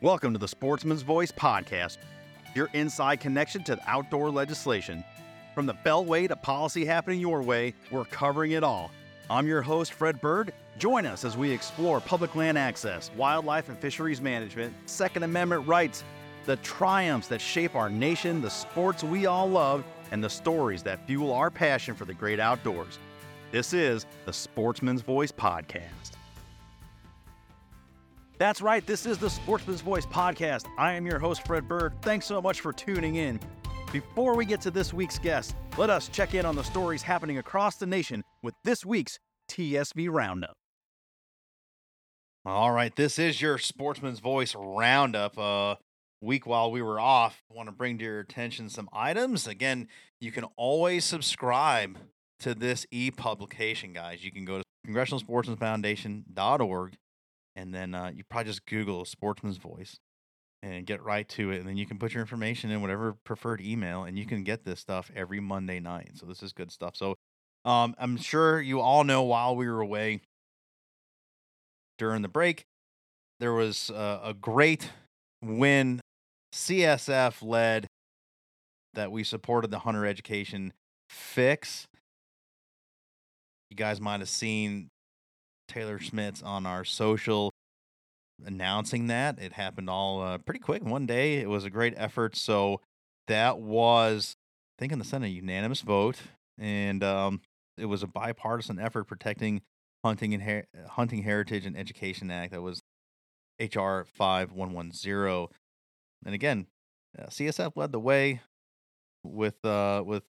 Welcome to the Sportsmen's Voice podcast, your inside connection to outdoor legislation. From the Beltway to policy happening your way, we're covering it all. I'm your host, Fred Bird. Join us as we explore public land access, wildlife and fisheries management, Second Amendment rights, the triumphs that shape our nation, the sports we all love, and the stories that fuel our passion for the great outdoors. This is the Sportsmen's Voice podcast. That's right, this is the Sportsmen's Voice podcast. I am your host, Fred Bird. Thanks so much for tuning in. Before we get to this week's guest, let us check in on the stories happening across the nation with this week's TSV Roundup. All right, this is your Sportsmen's Voice Roundup. Uh, week while we were off, I want to bring to your attention some items. Again, you can always subscribe to this e publication, guys. You can go to congressionalsportsmanfoundation.org and then uh, you probably just Google Sportsmen's Voice and get right to it. And then you can put your information in whatever preferred email, and you can get this stuff every Monday night. So this is good stuff. So um, I'm sure you all know while we were away during the break, there was uh, a great win. CSF led that we supported the hunter education fix. You guys might have seen Taylor Schmitz on our social announcing that. It happened all uh, pretty quick one day. It was a great effort. So that was, I think, in the Senate, a unanimous vote, and um, it was a bipartisan effort protecting hunting and her- hunting heritage and education act. That was HR five one one zero, and again, uh, CSF led the way with uh, with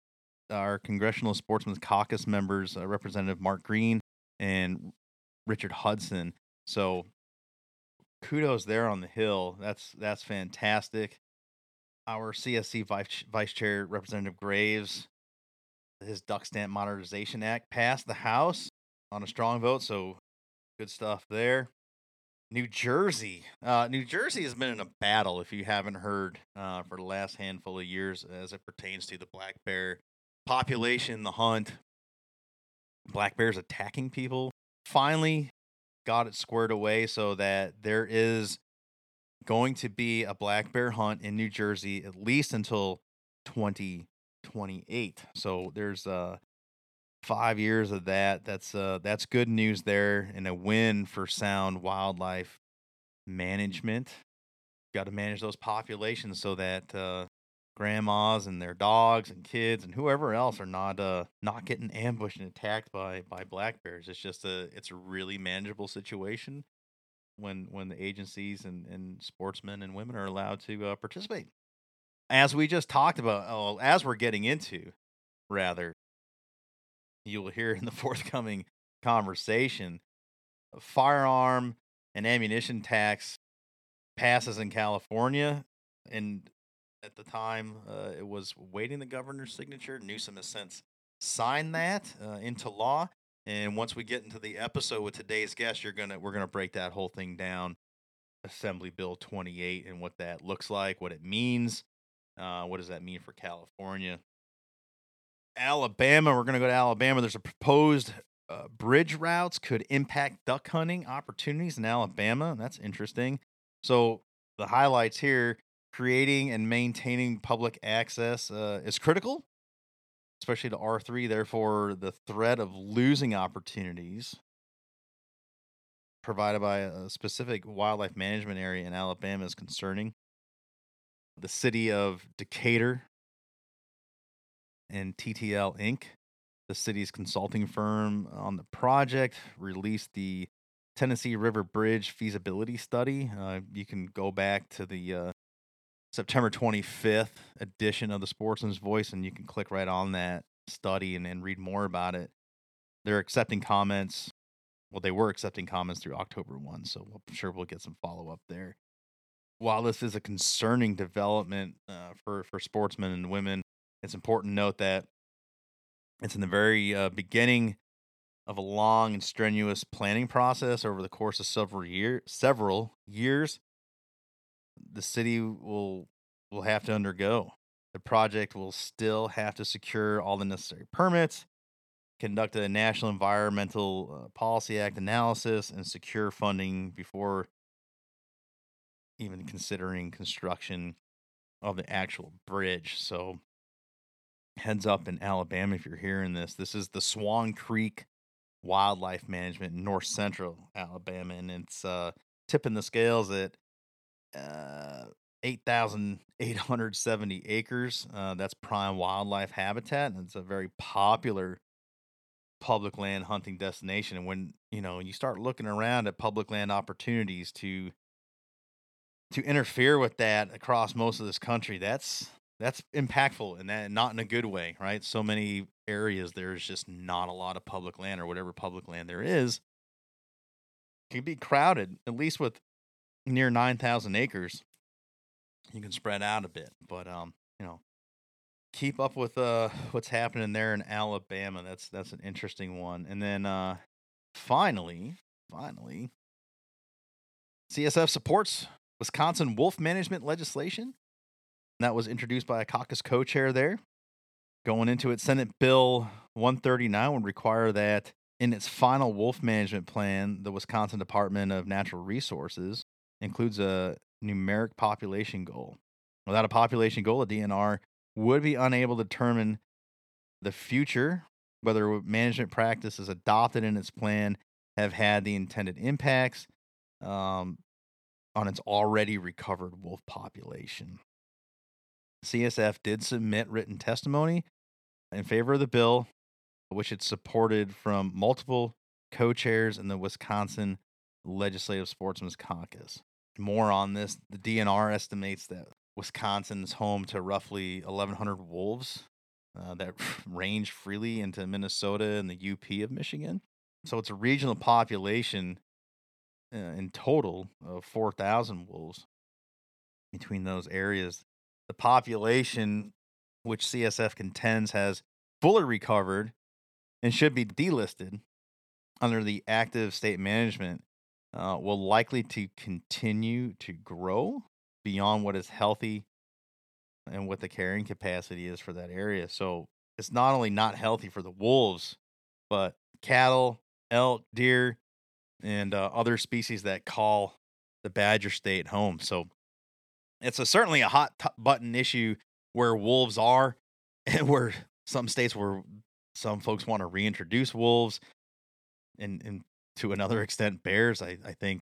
our Congressional Sportsmen's Caucus members, uh, Representative Mark Green and Richard Hudson. So kudos there on the hill. That's that's fantastic. Our CSC vice, vice chair Representative Graves, his duck stamp modernization act passed the House on a strong vote. So good stuff there. New Jersey, uh, New Jersey has been in a battle. If you haven't heard, uh, for the last handful of years, as it pertains to the black bear population, the hunt, black bears attacking people finally got it squared away so that there is going to be a black bear hunt in New Jersey at least until 2028. So there's uh 5 years of that. That's uh that's good news there and a win for sound wildlife management. Got to manage those populations so that uh grandmas and their dogs and kids and whoever else are not uh not getting ambushed and attacked by by black bears. It's just a it's a really manageable situation when when the agencies and and sportsmen and women are allowed to uh, participate. As we just talked about oh as we're getting into rather you'll hear in the forthcoming conversation firearm and ammunition tax passes in California and at the time. Uh, it was waiting the governor's signature. Newsom has since signed that uh, into law. And once we get into the episode with today's guest, you're gonna we're gonna break that whole thing down. Assembly Bill 28 and what that looks like, what it means. Uh, what does that mean for California? Alabama, we're to go to Alabama. There's a proposed uh, bridge routes could impact duck hunting opportunities in Alabama. That's interesting. So the highlights here creating and maintaining public access uh, is critical, especially to R3. Therefore, the threat of losing opportunities provided by a specific wildlife management area in Alabama is concerning. The city of Decatur and TTL Inc., the city's consulting firm on the project, released the Tennessee River Bridge feasibility study. Uh, you can go back to the uh, September 25th edition of the Sportsmen's Voice, and you can click right on that study and, and read more about it. They're accepting comments. Well, they were accepting comments through October 1, so I'm sure we'll get some follow up there. While this is a concerning development uh, for, for sportsmen and women, it's important to note that it's in the very uh, beginning of a long and strenuous planning process over the course of several year several years the city will will have to undergo. The project will still have to secure all the necessary permits, conduct a National Environmental uh, Policy Act analysis, and secure funding before even considering construction of the actual bridge. So heads up in Alabama if you're hearing this. This is the Swan Creek Wildlife Management North Central Alabama, and it's uh, tipping the scales at uh, 8,870 acres. Uh, that's prime wildlife habitat, and it's a very popular public land hunting destination. And when you know you start looking around at public land opportunities to to interfere with that across most of this country, that's that's impactful and that not in a good way, right? So many areas there's just not a lot of public land or whatever public land there is can be crowded, at least with near 9,000 acres. You can spread out a bit, but um, you know, keep up with uh what's happening there in Alabama. That's that's an interesting one. And then uh finally, finally CSF supports Wisconsin wolf management legislation. That was introduced by a caucus co-chair there. Going into it, Senate Bill 139 would require that in its final wolf management plan, the Wisconsin Department of Natural Resources includes a numeric population goal. Without a population goal, a DNR would be unable to determine the future whether management practices adopted in its plan have had the intended impacts um, on its already recovered wolf population. CSF did submit written testimony in favor of the bill, which it supported from multiple co chairs in the Wisconsin Legislative Sportsmen's Caucus. More on this, the DNR estimates that Wisconsin is home to roughly 1,100 wolves uh, that range freely into Minnesota and the UP of Michigan. So it's a regional population uh, in total of 4,000 wolves between those areas. The population, which CSF contends has fully recovered and should be delisted under the active state management, uh, will likely to continue to grow beyond what is healthy and what the carrying capacity is for that area. So it's not only not healthy for the wolves, but cattle, elk, deer, and uh, other species that call the badger state home. So it's a, certainly a hot t- button issue where wolves are, and where some states where some folks want to reintroduce wolves, and and to another extent bears. I, I think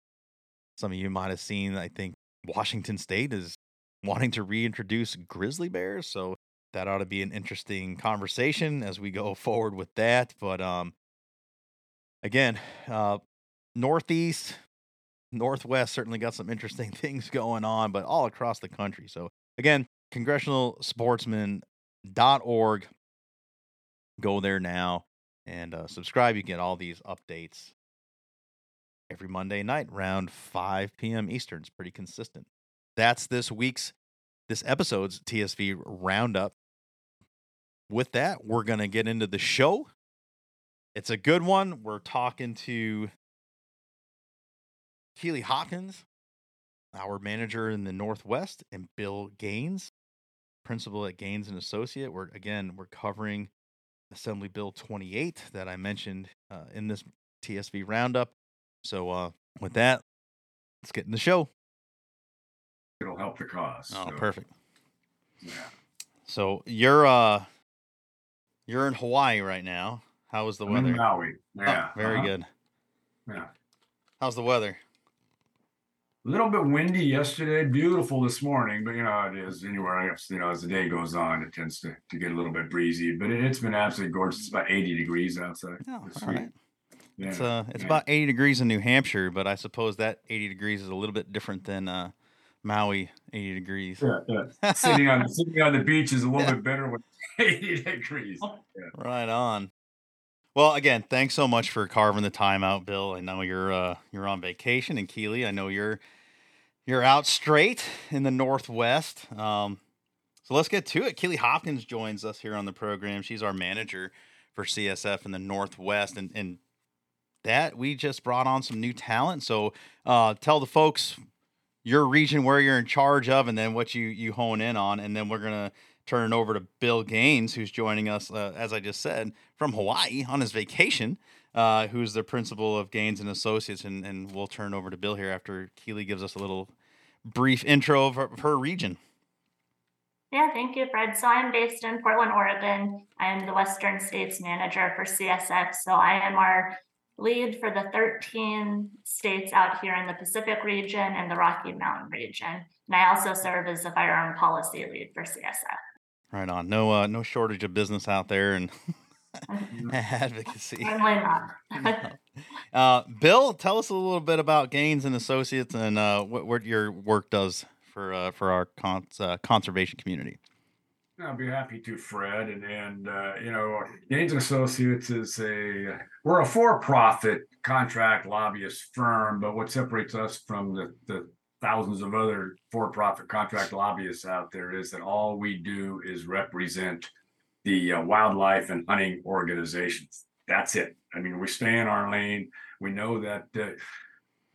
some of you might have seen. I think Washington State is wanting to reintroduce grizzly bears. So that ought to be an interesting conversation as we go forward with that. But um, again, uh, Northeast, Northwest certainly got some interesting things going on, but all across the country. So again, congressionalsportsmen.org. Go there now and uh, subscribe. You get all these updates every Monday night around 5 p.m. Eastern. It's pretty consistent. That's this week's, this episode's TSV roundup. With that, we're going to get into the show. It's a good one. We're talking to Keely Hopkins, our manager in the Northwest, and Bill Gaines, principal at Gaines and Associate. We're again, we're covering Assembly Bill 28 that I mentioned uh, in this TSV roundup. So uh, with that, let's get in the show. It'll help the cause. Oh, so, perfect. Yeah. So you're uh you're in Hawaii right now. How is the I'm weather? Maui. Oh, Yeah. very uh-huh. good. Yeah. How's the weather? A little bit windy yesterday, beautiful this morning, but you know how it is anywhere. I guess you know as the day goes on, it tends to, to get a little bit breezy. But it, it's been absolutely gorgeous. It's about 80 degrees outside. Oh, all right. Yeah. It's uh it's yeah. about 80 degrees in New Hampshire, but I suppose that 80 degrees is a little bit different than uh Maui 80 degrees. Yeah, yeah. sitting on sitting on the beach is a little bit better with 80 degrees. Yeah. Right on. Well, again, thanks so much for carving the time out, Bill. I know you're uh you're on vacation and Keely, I know you're you're out straight in the northwest. Um so let's get to it. Keely Hopkins joins us here on the program. She's our manager for CSF in the northwest and and that we just brought on some new talent. So uh tell the folks your region where you're in charge of and then what you you hone in on and then we're to turn it over to Bill Gaines, who's joining us, uh, as I just said, from Hawaii on his vacation, uh, who's the principal of Gaines and Associates, and, and we'll turn over to Bill here after Keely gives us a little brief intro of her, of her region. Yeah, thank you, Fred. So I'm based in Portland, Oregon. I'm the Western States Manager for CSF. So I am our lead for the 13 states out here in the Pacific region and the Rocky Mountain region. And I also serve as the firearm policy lead for CSF. Right on. No, uh, no shortage of business out there and advocacy. Certainly not. uh, Bill, tell us a little bit about Gaines and Associates and uh, what, what your work does for uh, for our cons- uh, conservation community. I'll be happy to, Fred. And and uh, you know, Gaines Associates is a we're a for-profit contract lobbyist firm, but what separates us from the the thousands of other for-profit contract lobbyists out there is that all we do is represent the uh, wildlife and hunting organizations. That's it. I mean, we stay in our lane. We know that uh,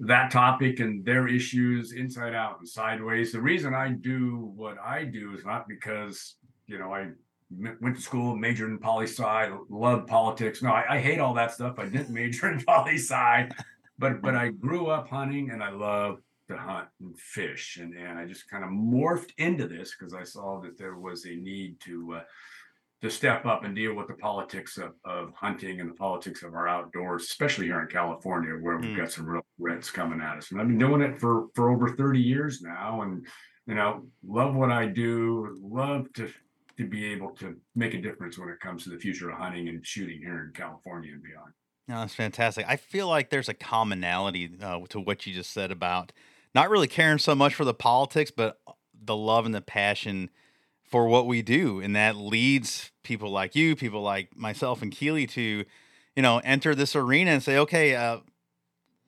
that topic and their issues inside out and sideways. The reason I do what I do is not because, you know, I went to school, majored in poli sci, love politics. No, I, I, hate all that stuff. I didn't major in poli sci, but but I grew up hunting and I love to hunt and fish, and and I just kind of morphed into this because I saw that there was a need to uh, to step up and deal with the politics of, of hunting and the politics of our outdoors, especially here in California, where we've mm. got some real threats coming at us. And I've been doing it for for over 30 years now, and you know, love what I do. Love to to be able to make a difference when it comes to the future of hunting and shooting here in California and beyond. No, that's fantastic. I feel like there's a commonality uh, to what you just said about not really caring so much for the politics, but the love and the passion for what we do. And that leads people like you, people like myself and Keely to, you know, enter this arena and say, okay, uh,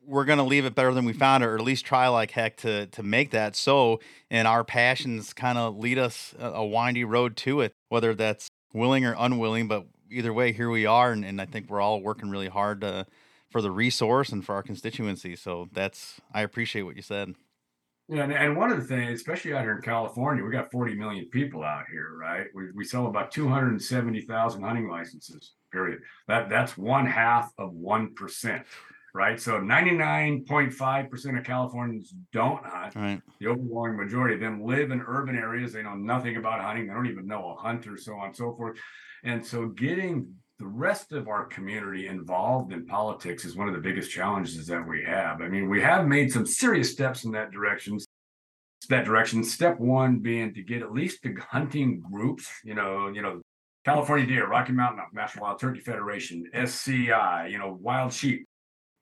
we're going to leave it better than we found it, or at least try like heck to to make that so. And our passions kind of lead us a, windy road to it, whether that's willing or unwilling. But either way, here we are, and, and I think we're all working really hard to, for the resource and for our constituency. So that's I appreciate what you said. Yeah, and, and one of the things, especially out here in California, we got 40 million people out here, right? We, we sell about 270,000 hunting licenses, period. That that's one half of one percent, right? So 99.5% of Californians don't hunt. Right. The overwhelming majority of them live in urban areas. They know nothing about hunting. They don't even know a hunter, so on and so forth. And so getting the rest of our community involved in politics is one of the biggest challenges that we have. I mean, we have made some serious steps in that direction. That direction. Step one being to get at least the hunting groups, you know, you know, California Deer, Rocky Mountain National Wild Turkey Federation, SCI, you know, Wild Sheep,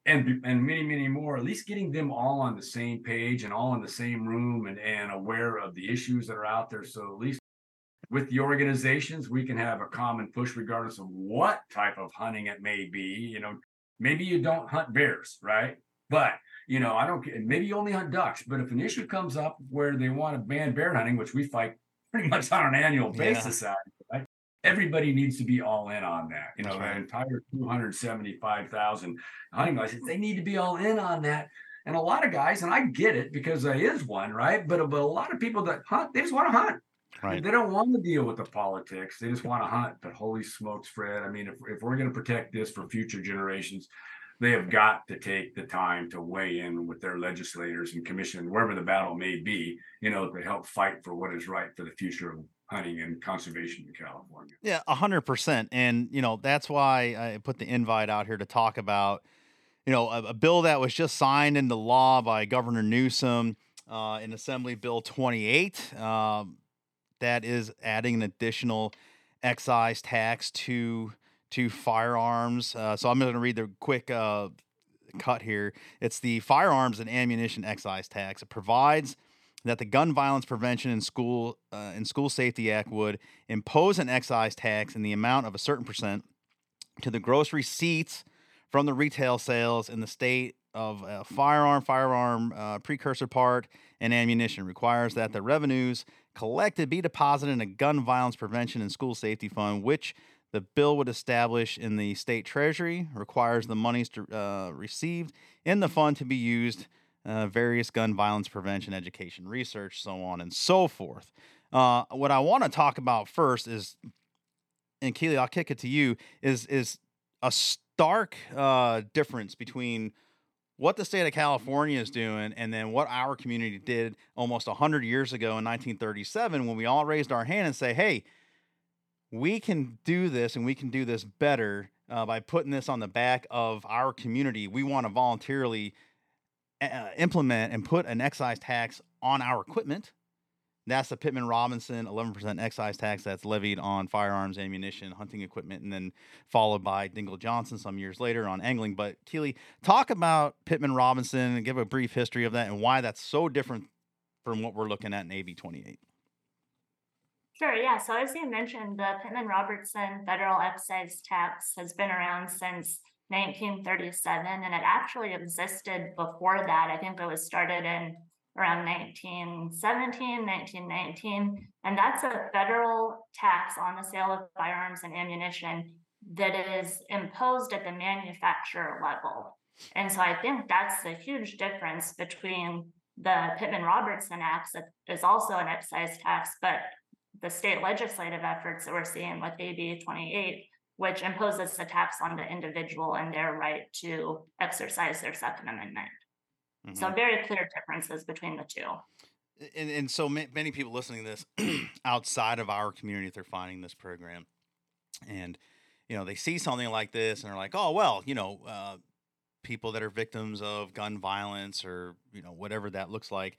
and and many many more. At least getting them all on the same page and all in the same room and and aware of the issues that are out there. So at least with the organizations, we can have a common push regardless of what type of hunting it may be. You know, maybe you don't hunt bears, right? But you know, I don't. Maybe you only hunt ducks. But if an issue comes up where they want to ban bear hunting, which we fight pretty much on an annual basis, yeah. right? Everybody needs to be all in on that. You know, right. the entire 275,000 hunting license, they need to be all in on that. And a lot of guys, and I get it because I is one, right? But, but a lot of people that hunt, they just want to hunt. Right. They don't want to deal with the politics. They just want to hunt. But holy smokes, Fred. I mean, if, if we're going to protect this for future generations, they have got to take the time to weigh in with their legislators and commission, wherever the battle may be, you know, to help fight for what is right for the future of hunting and conservation in California. Yeah, a hundred percent. And, you know, that's why I put the invite out here to talk about, you know, a, a bill that was just signed into law by Governor Newsom uh, in Assembly Bill 28. Um, that is adding an additional excise tax to to firearms. Uh, so I'm going to read the quick uh, cut here. It's the firearms and ammunition excise tax. It provides that the Gun Violence Prevention and School uh, and School Safety Act would impose an excise tax in the amount of a certain percent to the gross receipts from the retail sales in the state of firearm, firearm uh, precursor part, and ammunition. Requires that the revenues collected be deposited in a gun violence prevention and school safety fund, which the bill would establish in the state treasury. Requires the monies to, uh, received in the fund to be used uh, various gun violence prevention, education, research, so on and so forth. Uh, what I want to talk about first is, and Keely, I'll kick it to you. Is is a stark uh, difference between what the state of California is doing, and then what our community did almost 100 years ago in 1937 when we all raised our hand and say, hey, we can do this and we can do this better uh, by putting this on the back of our community. We want to voluntarily uh, implement and put an excise tax on our equipment. That's the Pittman Robertson 11% excise tax that's levied on firearms, ammunition, hunting equipment, and then followed by Dingell Johnson some years later on angling. But Keely, talk about Pittman Robertson and give a brief history of that and why that's so different from what we're looking at in AB 28. Sure, yeah. So as you mentioned, the Pittman Robertson federal excise tax has been around since 1937, and it actually existed before that. I think it was started in around 1917, 1919. And that's a federal tax on the sale of firearms and ammunition that is imposed at the manufacturer level. And so I think that's a huge difference between the Pittman Robertson Act that is also an excise tax, but the state legislative efforts that we're seeing with AB 28, which imposes the tax on the individual and their right to exercise their Second Amendment. Mm-hmm. So very clear differences between the two. And, and so many people listening to this outside of our community, if they're finding this program, and you know they see something like this and they're like, oh well, you know, uh, people that are victims of gun violence or you know whatever that looks like.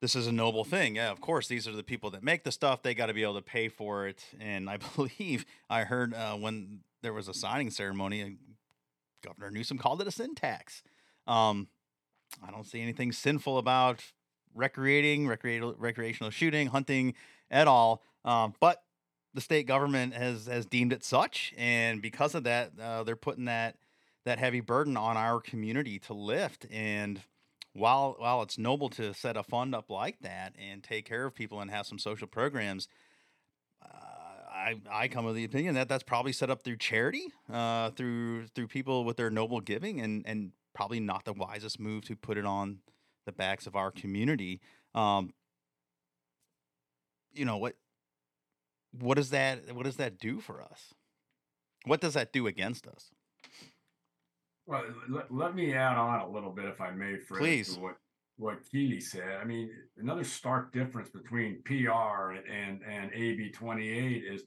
This is a noble thing. Yeah, of course, these are the people that make the stuff. They got to be able to pay for it. And I believe I heard uh, when there was a signing ceremony, uh, Governor Newsom called it a sin tax. Um, I don't see anything sinful about recreating, recreational, recreational shooting, hunting at all. Um, but the state government has has deemed it such, and because of that, uh, they're putting that that heavy burden on our community to lift. And while while it's noble to set a fund up like that and take care of people and have some social programs, uh, I I come with the opinion that that's probably set up through charity, uh, through through people with their noble giving, and and probably not the wisest move to put it on the backs of our community. Um, you know what? What does that? What does that do for us? What does that do against us? Well, let, let me add on a little bit, if I may, for Please. what what Keely said. I mean, another stark difference between PR and and AB twenty eight is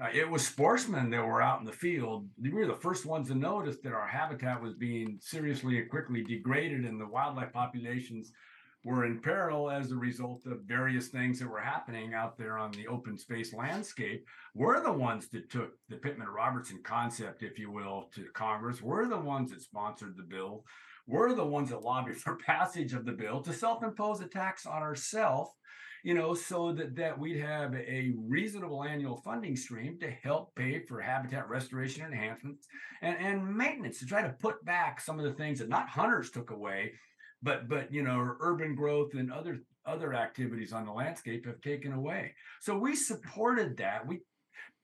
uh, it was sportsmen that were out in the field. We were the first ones to notice that our habitat was being seriously and quickly degraded, and the wildlife populations were in peril as a result of various things that were happening out there on the open space landscape. We're the ones that took the Pittman Robertson concept, if you will, to Congress. We're the ones that sponsored the bill. We're the ones that lobbied for passage of the bill to self impose a tax on ourselves you know, so that, that we'd have a reasonable annual funding stream to help pay for habitat restoration enhancements and, and maintenance to try to put back some of the things that not hunters took away, but but you know, urban growth and other other activities on the landscape have taken away. So we supported that. We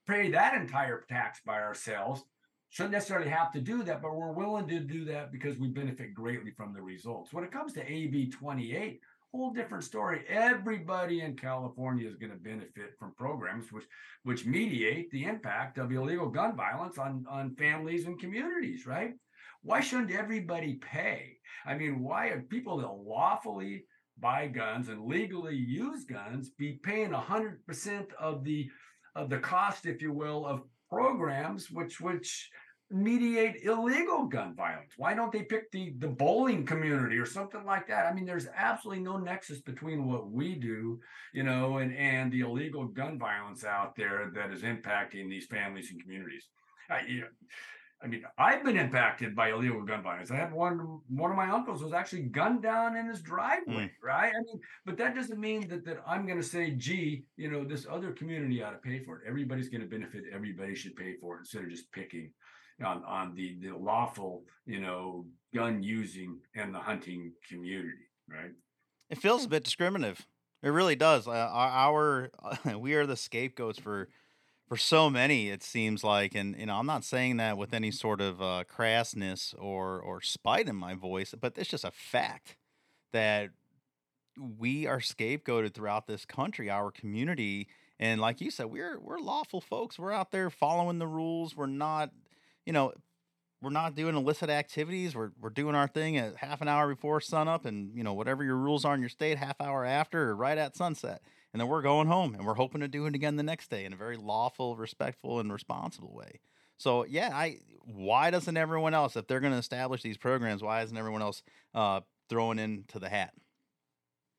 pay that entire tax by ourselves. Shouldn't necessarily have to do that, but we're willing to do that because we benefit greatly from the results. When it comes to AB 28, whole different story. Everybody in California is going to benefit from programs which which mediate the impact of illegal gun violence on on families and communities, right? Why shouldn't everybody pay? I mean, why are people that lawfully buy guns and legally use guns be paying 100% of the of the cost, if you will, of programs which which mediate illegal gun violence? Why don't they pick the the bowling community or something like that? I mean, there's absolutely no nexus between what we do, you know, and and the illegal gun violence out there that is impacting these families and communities. You know, I mean, I've been impacted by illegal gun violence. I had one one of my uncles was actually gunned down in his driveway, mm. right? I mean, but that doesn't mean that that I'm going to say, gee, you know, this other community ought to pay for it. Everybody's going to benefit. Everybody should pay for it instead of just picking on, on the, the lawful, you know, gun using and the hunting community, right? It feels a bit discriminative. It really does. Uh, our, our we are the scapegoats for for so many. It seems like, and you know, I'm not saying that with any sort of uh, crassness or or spite in my voice, but it's just a fact that we are scapegoated throughout this country, our community, and like you said, we're we're lawful folks. We're out there following the rules. We're not you know, we're not doing illicit activities. We're we're doing our thing at half an hour before sunup, and you know whatever your rules are in your state, half hour after or right at sunset, and then we're going home, and we're hoping to do it again the next day in a very lawful, respectful, and responsible way. So yeah, I why doesn't everyone else, if they're going to establish these programs, why isn't everyone else uh, throwing into the hat?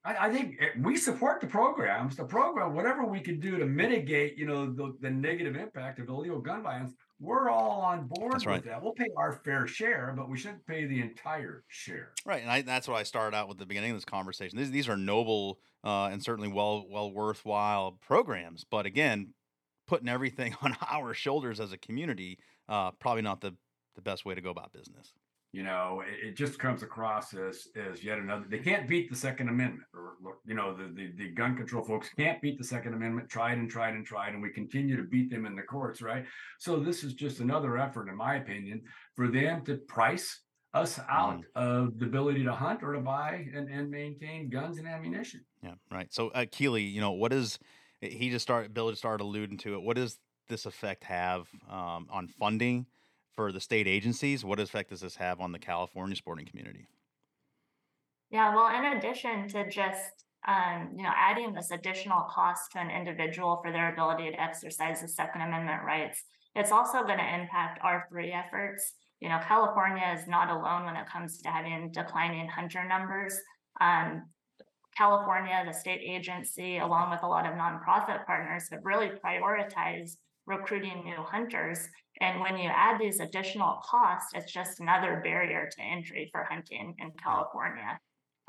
I, I think it- we support the programs. The program, whatever we could do to mitigate, you know, the, the negative impact of illegal gun violence, we're all on board That's with right. that. We'll pay our fair share, but we shouldn't pay the entire share. Right, and I, that's what I started out with the beginning of this conversation. These these are noble uh, and certainly well well worthwhile programs, but again, putting everything on our shoulders as a community, uh, probably not the the best way to go about business. You know, it, it just comes across as as yet another. They can't beat the Second Amendment, or you know, the, the the gun control folks can't beat the Second Amendment. Tried and tried and tried, and we continue to beat them in the courts, right? So this is just another effort, in my opinion, for them to price us out of the ability to hunt or to buy and, and maintain guns and ammunition. Yeah, right. So, uh, Keely, you know, what is he just started? Bill just started alluding to it. What does this effect have um, on funding for the state agencies? What effect does this have on the California sporting community? Yeah, well, in addition to just, um, you know, adding this additional cost to an individual for their ability to exercise the Second Amendment rights, it's also going to impact R3 efforts. You know, California is not alone when it comes to having declining hunter numbers. Um, California, the state agency, along with a lot of nonprofit partners, have really prioritized recruiting new hunters. And when you add these additional costs, it's just another barrier to entry for hunting in California.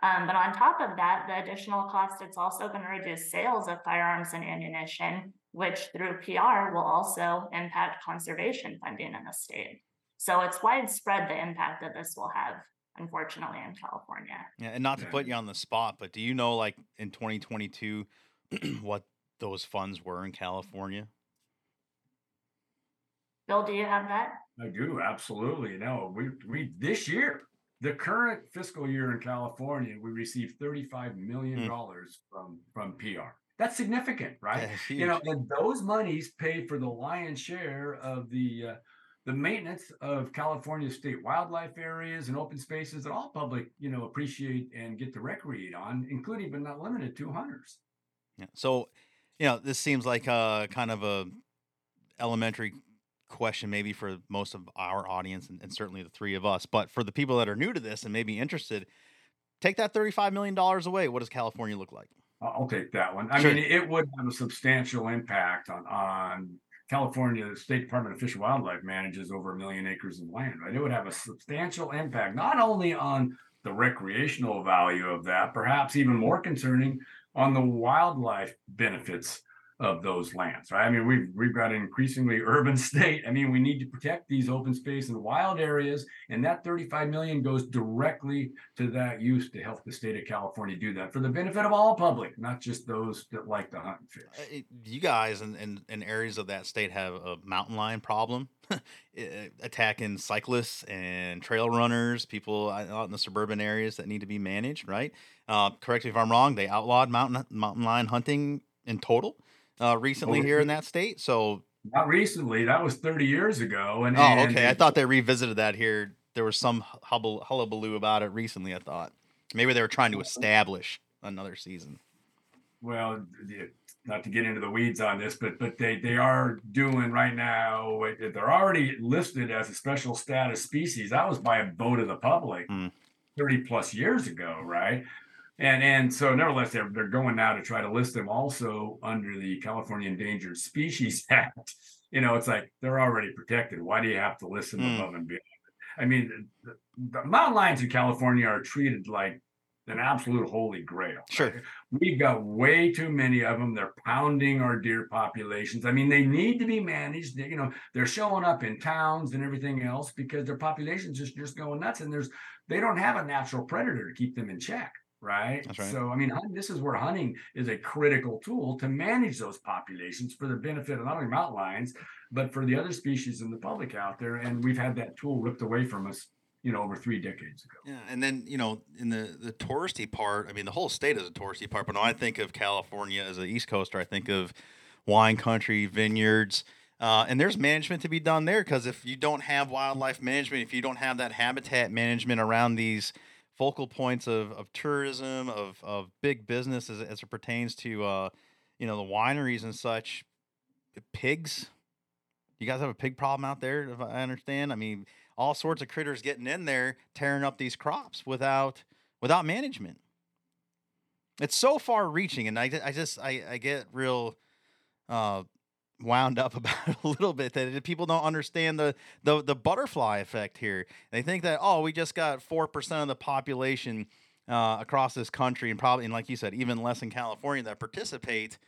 Um, but on top of that, the additional cost, it's also going to reduce sales of firearms and ammunition, which through PR will also impact conservation funding in the state. So it's widespread the impact that this will have, unfortunately, in California. Yeah, and not to put you on the spot, but do you know, like in 2022, what those funds were in California? Bill, do you have that? I do absolutely. No, we we this year, the current fiscal year in California, we received thirty-five million dollars from from PR. That's significant, right? Yeah, You know, and those monies pay for the lion's share of the uh, the maintenance of California state wildlife areas and open spaces that all public, you know, appreciate and get to recreate on, including but not limited to hunters. Yeah. So, you know, this seems like a kind of a elementary question, maybe for most of our audience and, and certainly the three of us. But for the people that are new to this and maybe interested, take that $35 million away. What does California look like? I'll I'll take that one. I Sure. mean, it would have a substantial impact on, on California. The State Department of Fish and Wildlife manages over a million acres of land, right? It would have a substantial impact, not only on the recreational value of that, perhaps even more concerning on the wildlife benefits of those lands, right? I mean, we've we've got an increasingly urban state. I mean, we need to protect these open space and wild areas, and that 35 million goes directly to that use to help the state of California do that for the benefit of all public, not just those that like to hunt and fish. Uh, you guys in, in, in areas of that state have a mountain lion problem eh, attacking cyclists and trail runners, people out in the suburban areas that need to be managed, right? Uh, correct me if I'm wrong. They outlawed mountain mountain lion hunting in total uh, recently Oh, here in that state. So, Not recently, that was 30 years ago. And oh, and okay. I thought they revisited that here. There was some hubble, hullabaloo about it recently. I thought maybe they were trying to establish another season. well, not to get into the weeds on this, but but they they are doing right now. They're already listed as a special status species. That was by a vote of the public Hmm. 30 plus years ago, right? And and so nevertheless, they're they're going now to try to list them also under the California Endangered Species Act. You know, it's like they're already protected. Why do you have to list them Hmm. above and beyond? I mean, the, the mountain lions in California are treated like an absolute holy grail. Sure. We've got way too many of them. They're pounding our deer populations. I mean, they need to be managed. They- you know, they're showing up in towns and everything else because their populations just just going nuts. And there's they don't have a natural predator to keep them in check. Right. That's right. So I mean, this is where hunting is a critical tool to manage those populations for the benefit of not only mountain lions, but for the other species in the public out there. And we've had that tool ripped away from us, you know, over three decades ago. Yeah, and then you know, in the the touristy part, I mean, the whole state is a touristy part. But when I think of California as an East Coaster, I think of wine country, vineyards. Uh, and there's management to be done there because if you don't have wildlife management, if you don't have that habitat management around these focal points of, of tourism, of, of big business as, as it pertains to, uh, you know, the wineries and such, pigs. You guys have a pig problem out there, if I understand. I mean, all sorts of critters getting in there, tearing up these crops without without management. It's so far reaching, and I, I just I, I get real uh, wound up about a little bit that people don't understand the, the the butterfly effect here. They think that oh, we just got four percent of the population uh, across this country, and probably, and like you said, even less in California that participate.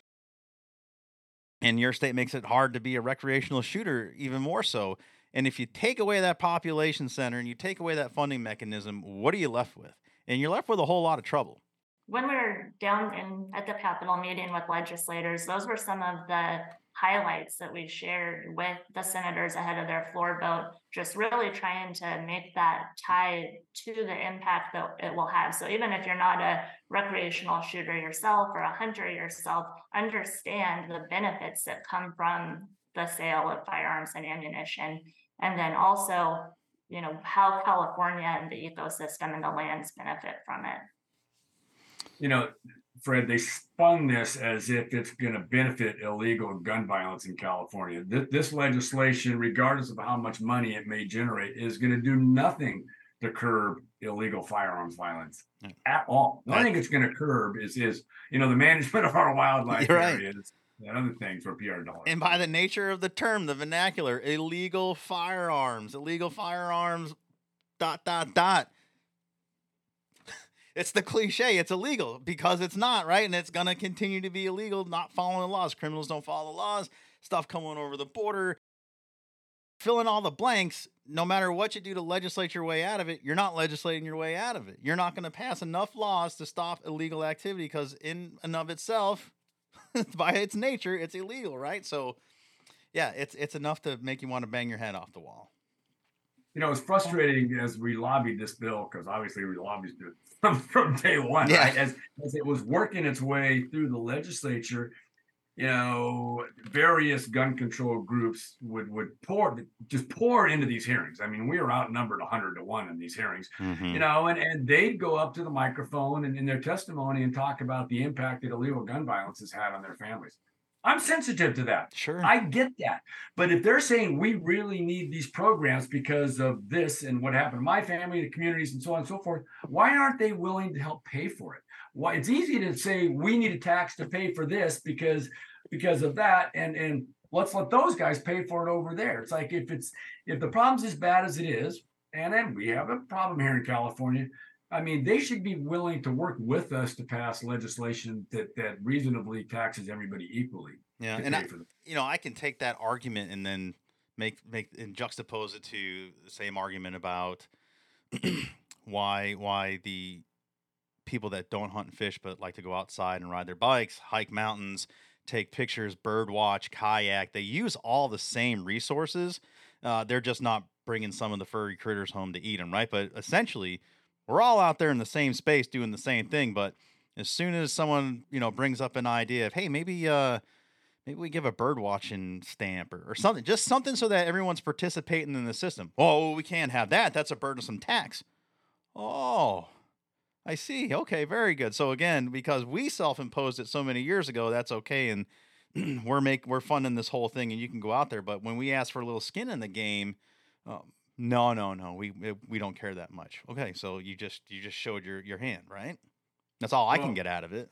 And your state makes it hard to be a recreational shooter, even more so. And if you take away that population center and you take away that funding mechanism, what are you left with? And you're left with a whole lot of trouble. When we were down in at the Capitol meeting with legislators, those were some of the highlights that we shared with the senators ahead of their floor vote, just really trying to make that tie to the impact that it will have. So even if you're not a recreational shooter yourself or a hunter yourself, understand the benefits that come from the sale of firearms and ammunition. And then also, you know, how California and the ecosystem and the lands benefit from it. You know, Fred, they spun this as if it's going to benefit illegal gun violence in California. This, this, legislation, regardless of how much money it may generate, is going to do nothing to curb illegal firearms violence yeah. at all. The only thing it's going to curb is is you know the management of our wildlife areas and other things for PR dollars. And by the nature of the term, the vernacular, illegal firearms, illegal firearms, dot dot dot it's the cliche. It's illegal because it's not right, and it's gonna continue to be illegal. Not following the laws. Criminals don't follow the laws. Stuff coming over the border. Fill in all the blanks. No matter what you do to legislate your way out of it, you're not legislating your way out of it. You're not going to pass enough laws to stop illegal activity because, in and of itself, by its nature, it's illegal, right? So, yeah, it's it's enough to make you want to bang your head off the wall. You know, it's frustrating as we lobbied this bill because obviously we lobbied from, from day one, yeah. right? As, as it was working its way through the legislature, you know, various gun control groups would would pour just pour into these hearings. I mean, we were outnumbered 100 to 1 in these hearings, mm-hmm. you know, and, and they'd go up to the microphone and in their testimony and talk about the impact that illegal gun violence has had on their families. I'm sensitive to that. Sure. I get that. But if they're saying we really need these programs because of this and what happened to my family, the communities, and so on and so forth, why aren't they willing to help pay for it? Why it's easy to say we need a tax to pay for this because because of that, and and let's let those guys pay for it over there. It's like if it's if the problem's as bad as it is, and then we have a problem here in California, I mean, they should be willing to work with us to pass legislation that that reasonably taxes everybody equally. Yeah, and I, you know, I can take that argument and then make make and juxtapose it to the same argument about why why the people that don't hunt and fish but like to go outside and ride their bikes, hike mountains, take pictures, bird watch, kayak. They use all the same resources. Uh, they're just not bringing some of the furry critters home to eat them, right? But essentially, we're all out there in the same space doing the same thing. But as soon as someone you know brings up an idea of hey maybe uh maybe we give a bird watching stamp or, or something just something so that everyone's participating in the system. Oh we can't have that. That's a burdensome tax. Oh i see. Okay very good. So again because we self-imposed it so many years ago that's okay and we're make we're funding this whole thing and you can go out there but when we ask for a little skin in the game um, no, no, no. We eh, we don't care that much. Okay, so you just you just showed your your hand, right? That's all I can get out of it.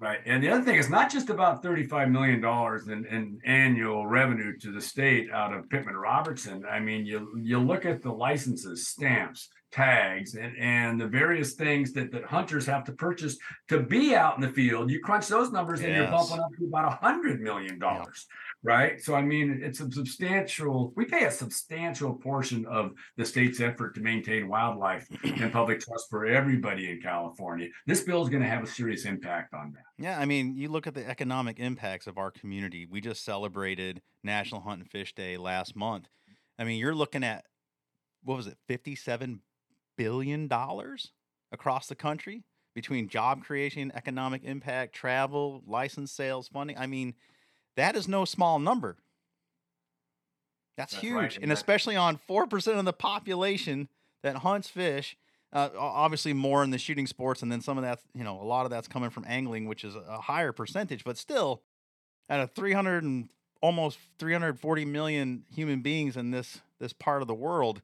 Right. And the other thing is not just about $35 million in, in annual revenue to the state out of Pittman Robertson. I mean, you you look at the licenses, stamps, tags, and, and the various things that, that hunters have to purchase to be out in the field. You crunch those numbers yes. and you're bumping up to about a hundred million dollars. Yeah right? So I mean, it's a substantial. We pay a substantial portion of the state's effort to maintain wildlife and public trust for everybody in California. This bill is going to have a serious impact on that. Yeah, I mean, you look at the economic impacts of our community. We just celebrated National Hunt and Fish Day last month. I mean, you're looking at what was it, fifty-seven billion dollars across the country between job creation, economic impact, travel, license sales, funding. I mean that is no small number. That's, That's huge, right, and especially on four percent of the population that hunts fish. Uh, obviously, more in the shooting sports, and then some of that, you know, a lot of that's coming from angling, which is a higher percentage. But still, out of three hundred and almost three hundred forty million human beings in this this part of the world,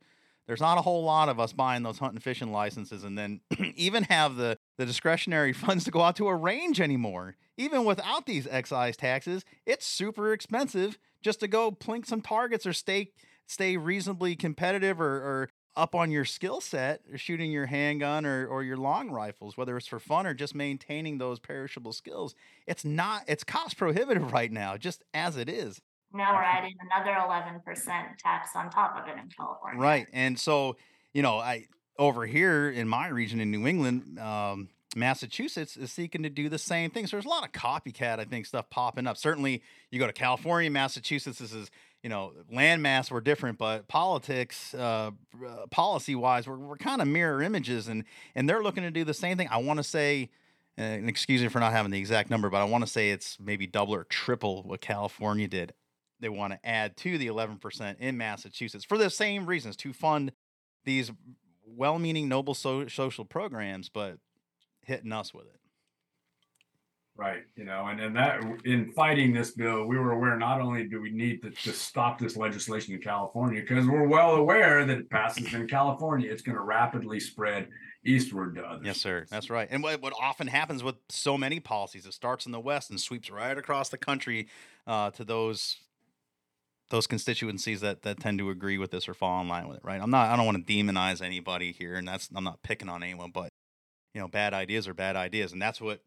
there's not a whole lot of us buying those hunting fishing licenses, and then even have the the discretionary funds to go out to a range anymore. Even without these excise taxes, it's super expensive just to go plink some targets or stay stay reasonably competitive or, or up on your skill set shooting your handgun or, or your long rifles whether it's for fun or just maintaining those perishable skills it's not it's cost prohibitive right now just as it is Now we're adding another eleven percent tax on top of it in California. Right. And so, you know, I over here in my region in New England, um, Massachusetts is seeking to do the same thing. So there's a lot of copycat, I think, stuff popping up. Certainly, you go to California, Massachusetts. This is, you know, landmass were different, but politics, uh, uh, policy wise, we're, we're kind of mirror images, and and they're looking to do the same thing. I want to say. Uh, and excuse me for not having the exact number, but I want to say it's maybe double or triple what California did they want to add to the 11% in Massachusetts for the same reasons to fund these well meaning, noble so- social programs, but hitting us with it. Right, you know, and, and that in fighting this bill, we were aware not only do we need to, to stop this legislation in California, because we're well aware that it passes in California, it's going to rapidly spread eastward to others. Yes, sir. That's right. And what, what often happens with so many policies, it starts in the West and sweeps right across the country uh, to those those constituencies that that tend to agree with this or fall in line with it. Right. I'm not. I don't want to demonize anybody here, and that's I'm not picking on anyone, but you know, bad ideas are bad ideas, and that's what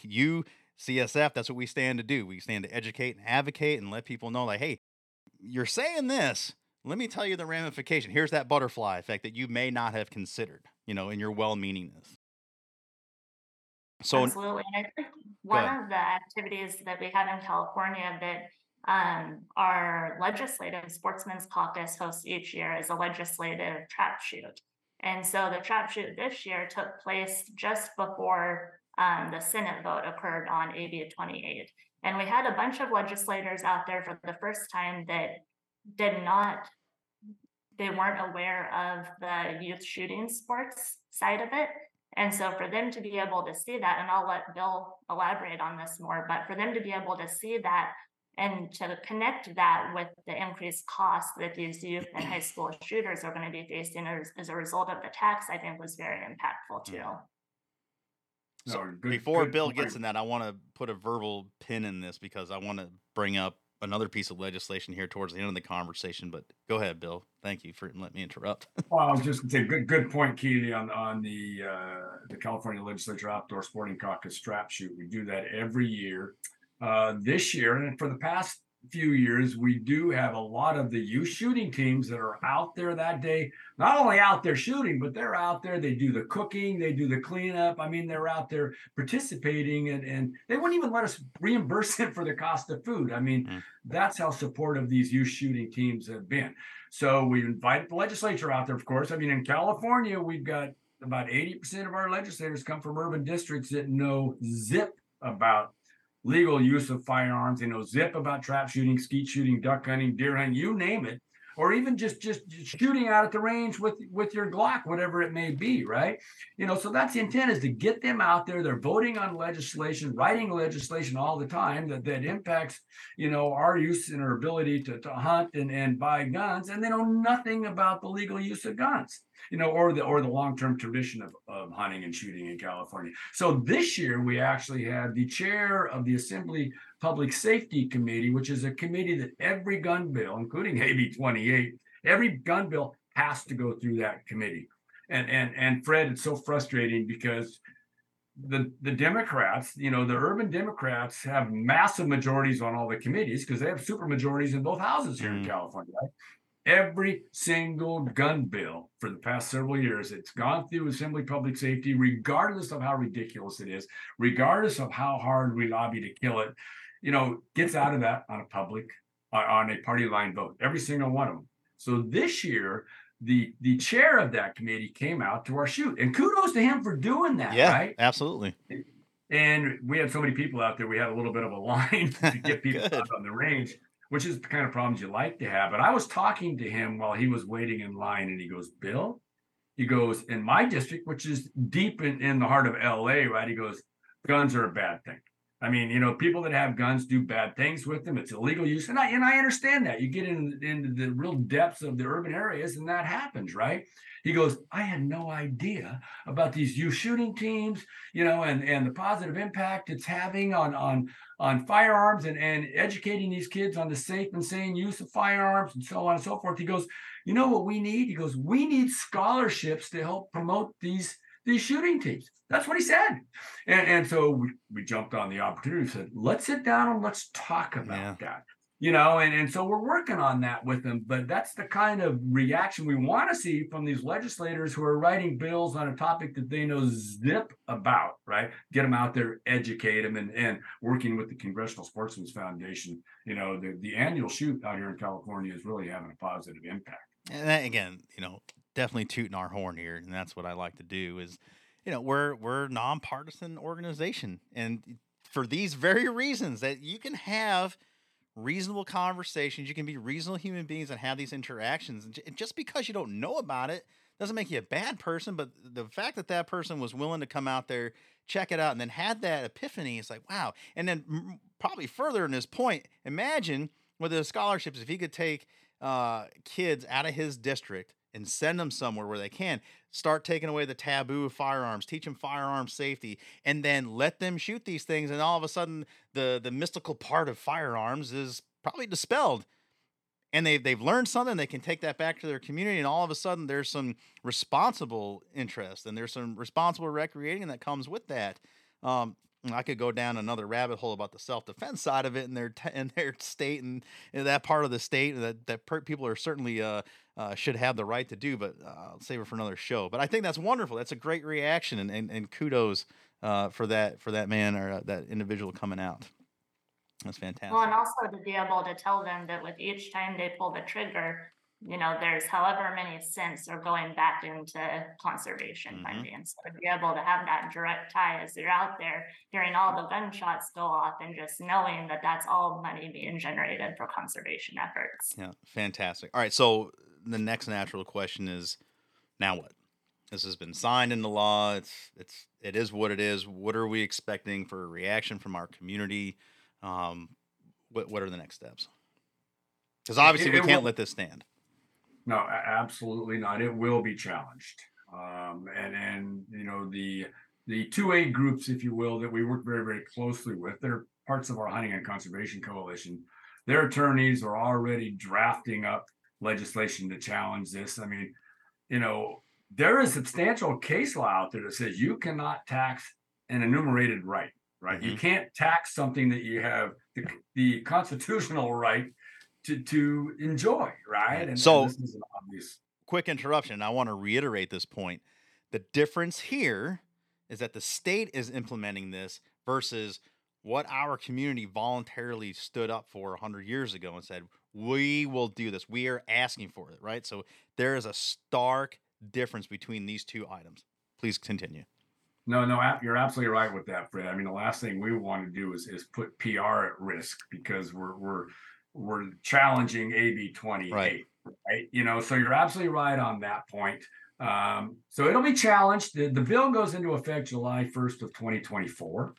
you CSF. That's what we stand to do. We stand to educate and advocate and let people know, like, hey, you're saying this. Let me tell you the ramification. Here's that butterfly effect that you may not have considered. You know, in your well-meaningness. So Absolutely. And I think one of the activities that we have in California that um, our legislative sportsman's caucus hosts each year is a legislative trap shoot. And so the trap shoot this year took place just before um, the Senate vote occurred on AB 28. And we had a bunch of legislators out there for the first time that did not, they weren't aware of the youth shooting sports side of it. And so for them to be able to see that, and I'll let Bill elaborate on this more, but for them to be able to see that and to connect that with the increased cost that these youth and high school shooters are going to be facing as, as a result of the tax, I think was very impactful too. Yeah. No, So good- before good Bill gets in that, I want to put a verbal pin in this because I want to bring up another piece of legislation here towards the end of the conversation. But go ahead, Bill. Thank you for letting me interrupt. Well, I was just gonna say, good, good point, Keely, on, on the, uh, the California Legislature Outdoor Sporting Caucus trap shoot. We do that every year. Uh, this year, and for the past few years, we do have a lot of the youth shooting teams that are out there that day. Not only out there shooting, but they're out there, they do the cooking, they do the cleanup. I mean, they're out there participating and, and they wouldn't even let us reimburse them for the cost of food. I mean, Mm. that's how supportive these youth shooting teams have been. So we invite the legislature out there, of course. I mean, in California, we've got about 80% of our legislators come from urban districts that know zip about legal use of firearms, they know zip about trap shooting, skeet shooting, duck hunting, deer hunting, you name it. Or even just just shooting out at the range with with your Glock, whatever it may be, right? You know, so that's the intent is to get them out there. They're voting on legislation, writing legislation all the time that that impacts you know, our use and our ability to, to hunt and, and buy guns, and they know nothing about the legal use of guns, you know, or the or the long-term tradition of, of hunting and shooting in California. So this year we actually had the chair of the Assembly Public Safety Committee, which is a committee that every gun bill, including AB 28, every gun bill has to go through that committee. And and and Fred, it's so frustrating because the the Democrats, you know, the urban Democrats have massive majorities on all the committees because they have super majorities in both houses here in Mm. California. Right? Every single gun bill for the past several years, it's gone through Assembly Public Safety, regardless of how ridiculous it is, regardless of how hard we lobby to kill it, you know, gets out of that on a public, on a party line vote. Every single one of them. So this year, the the chair of that committee came out to our shoot, and kudos to him for doing that. yeah, right? absolutely. And we had so many people out there, we had a little bit of a line to get people out on the range. which is the kind of problems you like to have. But I was talking to him while he was waiting in line, and he goes, Bill, he goes, in my district, which is deep in, in the heart of LA, right? He goes, guns are a bad thing. I mean, you know, people that have guns do bad things with them. It's illegal use, and I and I understand that. You get in, into the real depths of the urban areas, and that happens, right? He goes, I had no idea about these youth shooting teams, you know, and and the positive impact it's having on on on firearms and and educating these kids on the safe and sane use of firearms and so on and so forth. He goes, you know what we need? He goes, we need scholarships to help promote these these shooting teams. That's what he said. And, and so we, we jumped on the opportunity and said, let's sit down and let's talk about Yeah. that. You know, and, and so we're working on that with them, but that's the kind of reaction we want to see from these legislators who are writing bills on a topic that they know zip about, right? Get them out there, educate them, and, and working with the Congressional Sportsmen's Foundation. You know, the, the annual shoot out here in California is really having a positive impact. And that, again, you know, definitely tooting our horn here, and that's what I like to do. Is you know, we're we're nonpartisan organization, and for these very reasons, that you can have reasonable conversations, you can be reasonable human beings and have these interactions, and just because you don't know about it doesn't make you a bad person. But the fact that that person was willing to come out there, check it out, and then had that epiphany, it's like wow. And then probably further in this point, imagine with the scholarships, if he could take uh, kids out of his district and send them somewhere where they can start taking away the taboo of firearms, teach them firearm safety, and then let them shoot these things. And all of a sudden, the the mystical part of firearms is probably dispelled. And they've they've learned something. They can take that back to their community, and all of a sudden, there's some responsible interest, and there's some responsible recreating that comes with that. Um, I could go down another rabbit hole about the self defense side of it in their t- in their state and in that part of the state that that per- people are certainly uh, uh, should have the right to do. But uh, I'll save it for another show. But I think that's wonderful. That's a great reaction, and and, and kudos uh, for that for that man or uh, that individual coming out. That's fantastic. Well, and also to be able to tell them that with each time they pull the trigger, you know, there's however many cents are going back into conservation Mhm. funding. So to be able to have that direct tie as you're out there, hearing all the gunshots go off and just knowing that that's all money being generated for conservation efforts. Yeah, fantastic. All right, so the next natural question is, now what? This has been signed into law. It's it's it is what it is. What are we expecting for a reaction from our community? Um, what what are the next steps? Because obviously It- we can't will- let this stand. No, a- absolutely not. It will be challenged. Um, and and you know the the two A groups, if you will, that we work very very closely with. They're parts of our hunting and conservation coalition. Their attorneys are already drafting up legislation to challenge this. I mean, you know, there is substantial case law out there that says you cannot tax an enumerated right. Right, you can't tax something that you have the, the constitutional right to to enjoy. Right, and So- this is an obvious. quick interruption. I want to reiterate this point. The difference here is that the state is implementing this versus what our community voluntarily stood up for 100 years ago and said, we will do this. We are asking for it, right? So there is a stark difference between these two items. Please continue. No, no, you're absolutely right with that, Fred. I mean, the last thing we want to do is is put PR at risk because we're we're we're challenging AB 28, Right. right? You know, so you're absolutely right on that point. Um, so it'll be challenged. The, the bill goes into effect July 1st of 2024.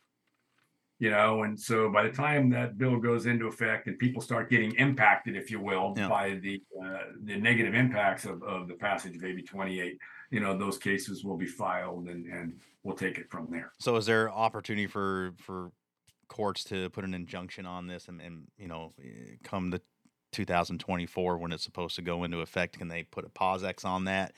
You know, and so by the time that bill goes into effect and people start getting impacted, if you will, Yeah. by the uh, the negative impacts of, of the passage of AB 28, you know, those cases will be filed and and we'll take it from there. So is there opportunity for for courts to put an injunction on this and, and you know eh, come the 2024 when it's supposed to go into effect can they put a pause X on that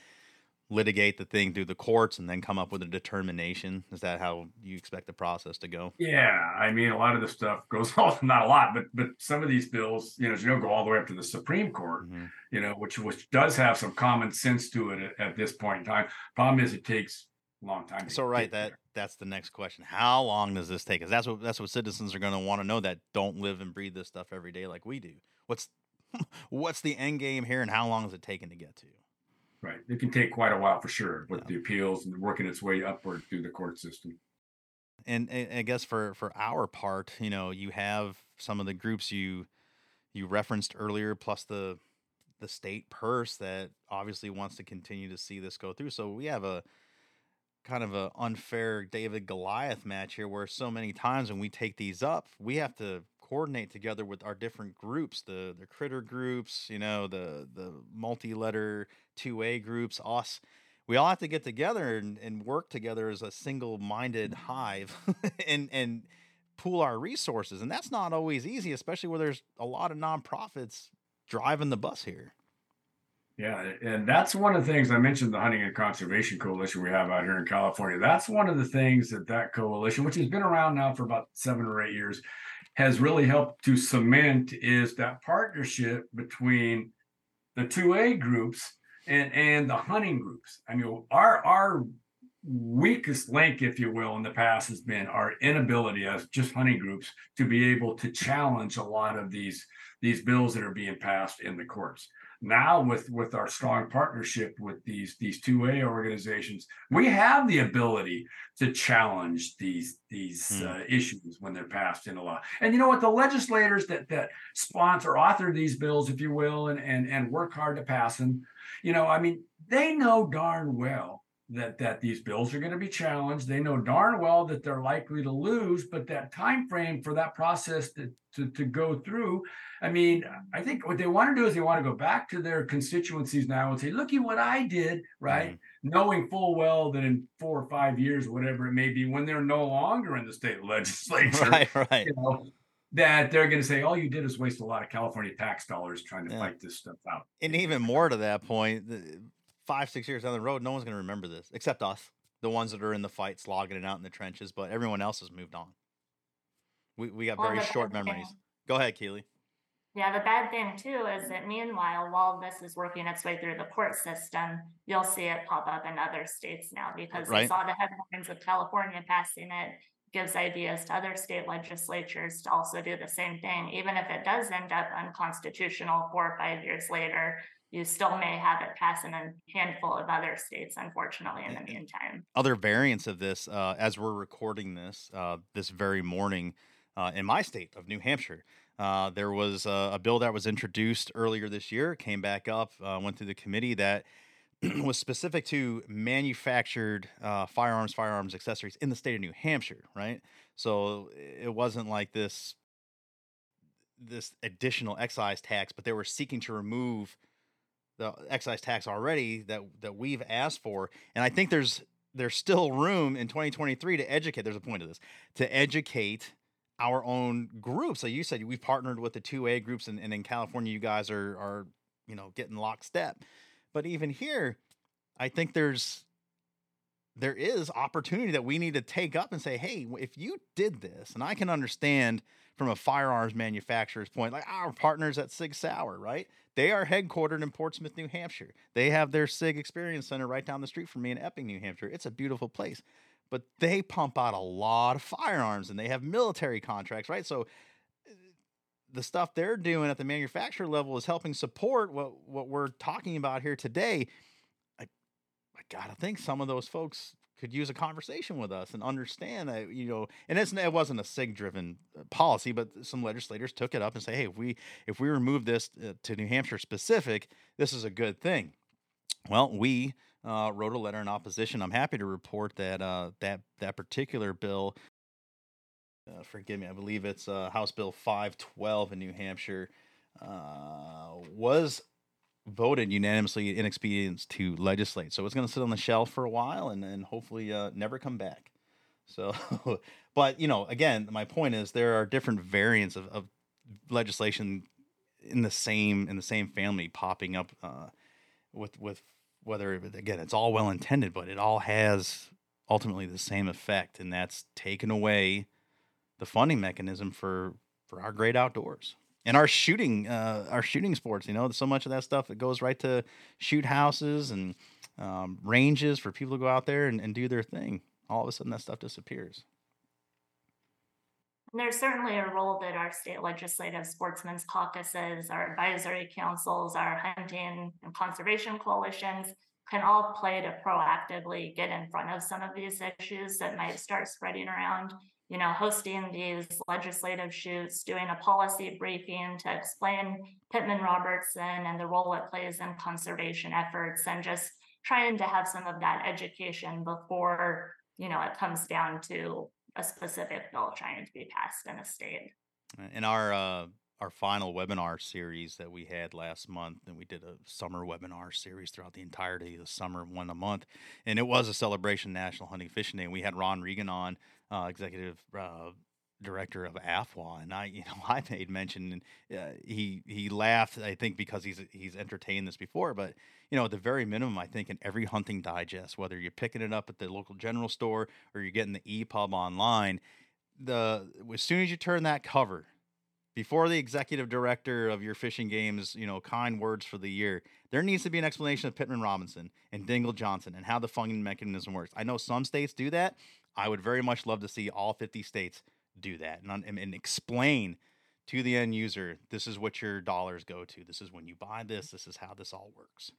litigate the thing through the courts and then come up with a determination is that how you expect the process to go Yeah, I mean, a lot of this stuff goes off, not a lot, but but some of these bills, you know, as you know, go all the way up to the Supreme Court, Mhm. you know, which which does have some common sense to it at, at this point in time. Problem is, it takes a long time. so right that. That's the next question how long does this take because that's what that's what citizens are going to want to know that don't live and breathe this stuff every day like we do what's what's the end game here and how long is it taking to get to right, it can take quite a while for sure with Yeah. the appeals and working its way upward through the court system. and, and I guess for for our part, you know, you have some of the groups you you referenced earlier, plus the the state purse that obviously wants to continue to see this go through. So we have a kind of an unfair David Goliath match here where so many times when we take these up, we have to coordinate together with our different groups, the the critter groups, you know, the the multi-letter 2A groups, us. We all have to get together and, and work together as a single-minded mm-hmm. hive and and pool our resources. And that's not always easy, especially where there's a lot of nonprofits driving the bus here. Yeah, and that's one of the things I mentioned the Hunting and Conservation Coalition we have out here in California. That's one of the things that that coalition, which has been around now for about seven or eight years, has really helped to cement is that partnership between the 2A groups and and the hunting groups. I mean, our our weakest link, if you will, in the past has been our inability as just hunting groups to be able to challenge a lot of these these bills that are being passed in the courts now with with our strong partnership with these these 2a organizations we have the ability to challenge these these Hmm. uh, issues when they're passed into law and you know what the legislators that that sponsor author these bills if you will and and and work hard to pass them you know i mean they know darn well that that these bills are going to be challenged they know darn well that they're likely to lose but that time frame for that process to, to, to go through I mean, I think what they want to do is they want to go back to their constituencies now and say, looky what I did, right? Mm-hmm. Knowing full well that in four or five years, whatever it may be, when they're no longer in the state legislature, Right, right. you know, that they're going to say, all you did is waste a lot of California tax dollars trying to Yeah. fight this stuff out. And even more to that point, the, five, six years down the road, no one's going to remember this except us, the ones that are in the fight, slogging it out in the trenches. But everyone else has moved on. We we got Well, very short bad thing- memories. Go ahead, Keely. Yeah, the bad thing too is that meanwhile, while this is working its way through the court system, you'll see it pop up in other states now because Right. they saw the headlines of California passing it. Gives ideas to other state legislatures to also do the same thing. Even if it does end up unconstitutional four or five years later, you still may have it pass in a handful of other states, unfortunately, in the meantime. Other variants of this, uh, as we're recording this uh, this very morning uh, in my state of New Hampshire, uh, there was a, a bill that was introduced earlier this year, came back up, uh, went through the committee that was specific to manufactured uh, firearms, firearms accessories in the state of New Hampshire, right? So it wasn't like this this additional excise tax, but they were seeking to remove the excise tax already that that we've asked for, and I think there's there's still room in 2023 to educate. There's a point to this to educate our own groups. Like you said, we've partnered with the 2A groups, and, and in California, you guys are are you know getting lockstep. But even here, I think there's there is opportunity that we need to take up and say, hey, if you did this, and I can understand from a firearms manufacturer's point, like our partners at Sig Sauer, right? They are headquartered in Portsmouth, New Hampshire. They have their Sig Experience Center right down the street from me in Epping, New Hampshire. It's a beautiful place, but they pump out a lot of firearms and they have military contracts, right? So uh, the stuff they're doing at the manufacturer level is helping support what what we're talking about here today. Gotta think some of those folks could use a conversation with us and understand that you know, and it's it wasn't a sig driven policy, but some legislators took it up and say, hey, if we if we remove this uh, to New Hampshire specific, this is a good thing. Well, we uh, wrote a letter in opposition. I'm happy to report that uh, that that particular bill, uh, forgive me, I believe it's uh, House Bill 512 in New Hampshire, uh, was voted unanimously in expedience to legislate. So it's going to sit on the shelf for a while and then hopefully uh, never come back. So, but you know, again, my point is there are different variants of, of legislation in the same in the same family popping up uh, with with whether again it's all well intended, but it all has ultimately the same effect, and that's taken away the funding mechanism for for our great outdoors and our shooting uh, our shooting sports. You know, so much of that stuff it goes right to shoot houses and um, ranges for people to go out there and, and do their thing. All of a sudden, that stuff disappears. There's certainly a role that our state legislative sportsmen's caucuses, our advisory councils, our hunting and conservation coalitions can all play to proactively get in front of some of these issues that might start spreading around. You know, hosting these legislative shoots, doing a policy briefing to explain Pittman Robertson and the role it plays in conservation efforts, and just trying to have some of that education before you know it comes down to a specific bill trying to be passed in a state. In our uh, our final webinar series that we had last month, and we did a summer webinar series throughout the entirety of the summer, one a month, and it was a celebration National Hunting Fishing Day. And we had Ron Regan on, uh, executive uh, director of AFWA, and I, you know, I made mention, and uh, he he laughed. I think because he's he's entertained this before, but you know, at the very minimum, I think in every hunting digest, whether you're picking it up at the local general store or you're getting the EPUB online, the as soon as you turn that cover, before the executive director of your fishing games, you know, kind words for the year, there needs to be an explanation of Pittman Robertson and Dingell Johnson and how the funding mechanism works. I know some states do that. I would very much love to see all 50 states do that and, and, and explain to the end user this is what your dollars go to. This is when you buy this. This is how this all works.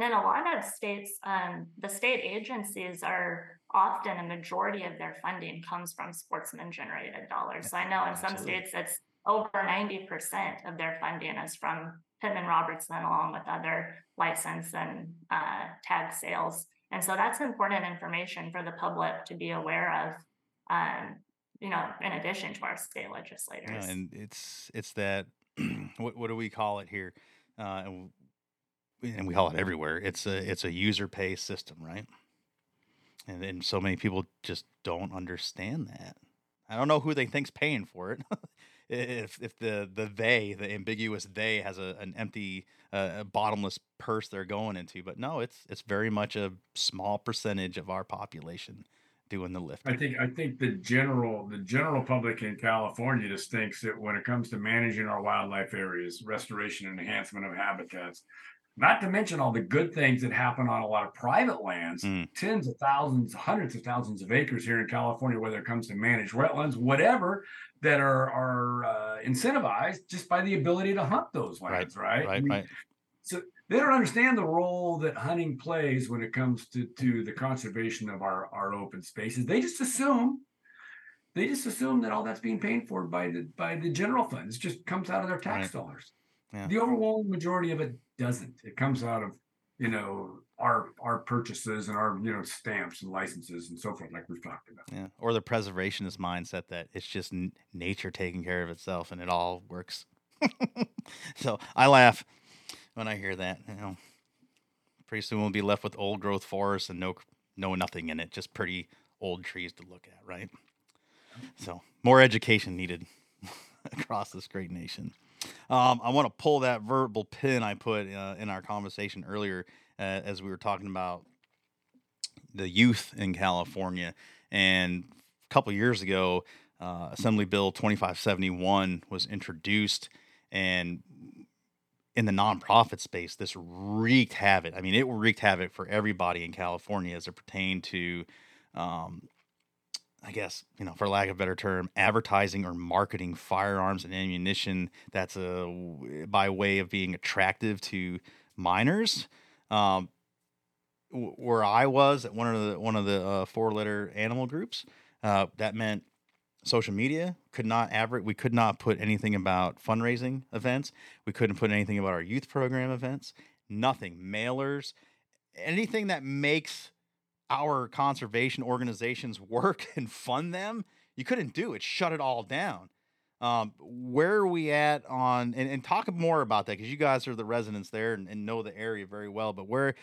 And a lot of states, um, the state agencies are often a majority of their funding comes from sportsman generated dollars. So I know in some Absolutely. states it's over 90% of their funding is from Pittman Robertson along with other license and uh, tag sales. And so that's important information for the public to be aware of, um, you know, in addition to our state Yeah, legislators. and it's it's that what what do we call it here? Uh, and we call it everywhere. It's a it's a user pay system, right? And then so many people just don't understand that. I don't know who they think's paying for it. if if the the they the ambiguous they has a an empty uh, a bottomless purse they're going into, but no, it's it's very much a small percentage of our population doing the I think I think the general the general public in California just thinks that when it comes to managing our wildlife areas, restoration and enhancement of habitats, not to mention all the good things that happen on a lot of private lands, Mm. tens of thousands, hundreds of thousands of acres here in California, whether it comes to managed wetlands, whatever, that are are uh, incentivized just by the ability to hunt those Right, lands, right? I Right, mean, right. so they don't understand the role that hunting plays when it comes to to the conservation of our our open spaces. They just assume they just assume that all that's being paid for by the by the general funds It just comes out of their tax Right. dollars. Yeah. The overwhelming majority of it doesn't. It comes out of you know our our purchases and our you know stamps and licenses and so forth, like we've talked about. Yeah, or the preservationist mindset that it's just n- nature taking care of itself and it all works. so I laugh when I hear that. You know, pretty soon we'll be left with old growth forests and no no nothing in it, just pretty old trees to look at, right? So more education needed across this great nation. Um, I want to pull that verbal pin I put uh, in our conversation earlier uh, as we were talking about the youth in California. And a couple years ago, uh, Assembly Bill 2571 was introduced, and in the nonprofit space, this wreaked havoc. I mean, it wreaked havoc for everybody in California as it pertained to, um, I guess, you know, for lack of a better term, advertising or marketing firearms and ammunition that's a by way of being attractive to minors. Um, where I was at one of the one of the uh, four letter animal groups, uh, that meant social media could not average. We could not put anything about fundraising events. We couldn't put anything about our youth program events. Nothing. Mailers, anything that makes our conservation organizations work and fund them. You couldn't do it. Shut it all down. Um, where are we at on and, and talk more about that because you guys are the residents there and, and know the area very well. But where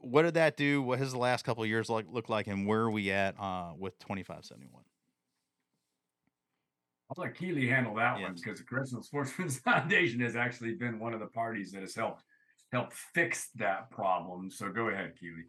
what did that do? What has the last couple of years like look like, and where are we at uh, with twenty five seventy one? I'll let Keely handle that Yeah. one because the Correctional Sportsmen's Foundation has actually been one of the parties that has helped help fix that problem. So go ahead, Keely.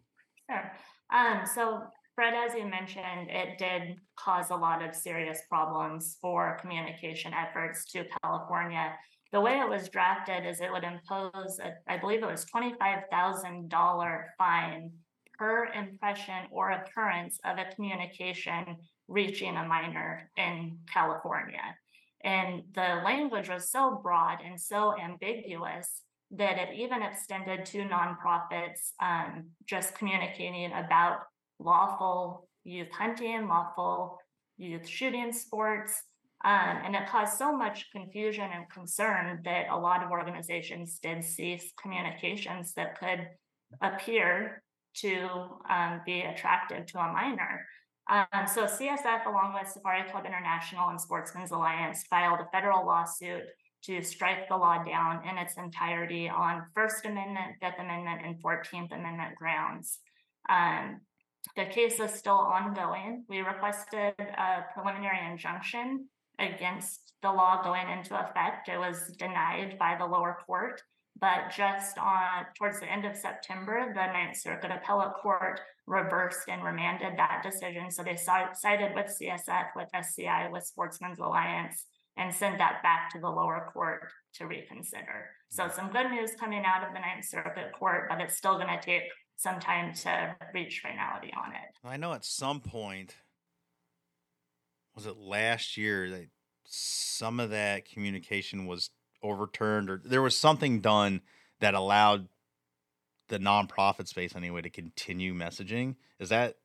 Sure. Um, so Fred, as you mentioned, it did cause a lot of serious problems for communication efforts to California. The way it was drafted is it would impose, a, I believe it was twenty-five thousand dollar fine per impression or occurrence of a communication reaching a minor in California. And the language was so broad and so ambiguous that it even extended to nonprofits, um, just communicating about lawful youth hunting, lawful youth shooting sports. Um, and it caused so much confusion and concern that a lot of organizations did cease communications that could appear to um, be attractive to a minor. Um, so CSF, along with Safari Club International and Sportsmen's Alliance, filed a federal lawsuit to strike the law down in its entirety on First Amendment, Fifth Amendment, and Fourteenth Amendment grounds. Um, the case is still ongoing. We requested a preliminary injunction against the law going into effect. It was denied by the lower court. But just on towards the end of September, the Ninth Circuit Appellate Court reversed and remanded that decision. So they sided with CSF, with SCI, with Sportsmen's Alliance, and sent that back to the lower court to reconsider. So some good news coming out of the Ninth Circuit Court, but it's still going to take some time to reach finality on it. I know at some point, was it last year that some of that communication was overturned or there was something done that allowed the nonprofit space anyway to continue messaging. Is that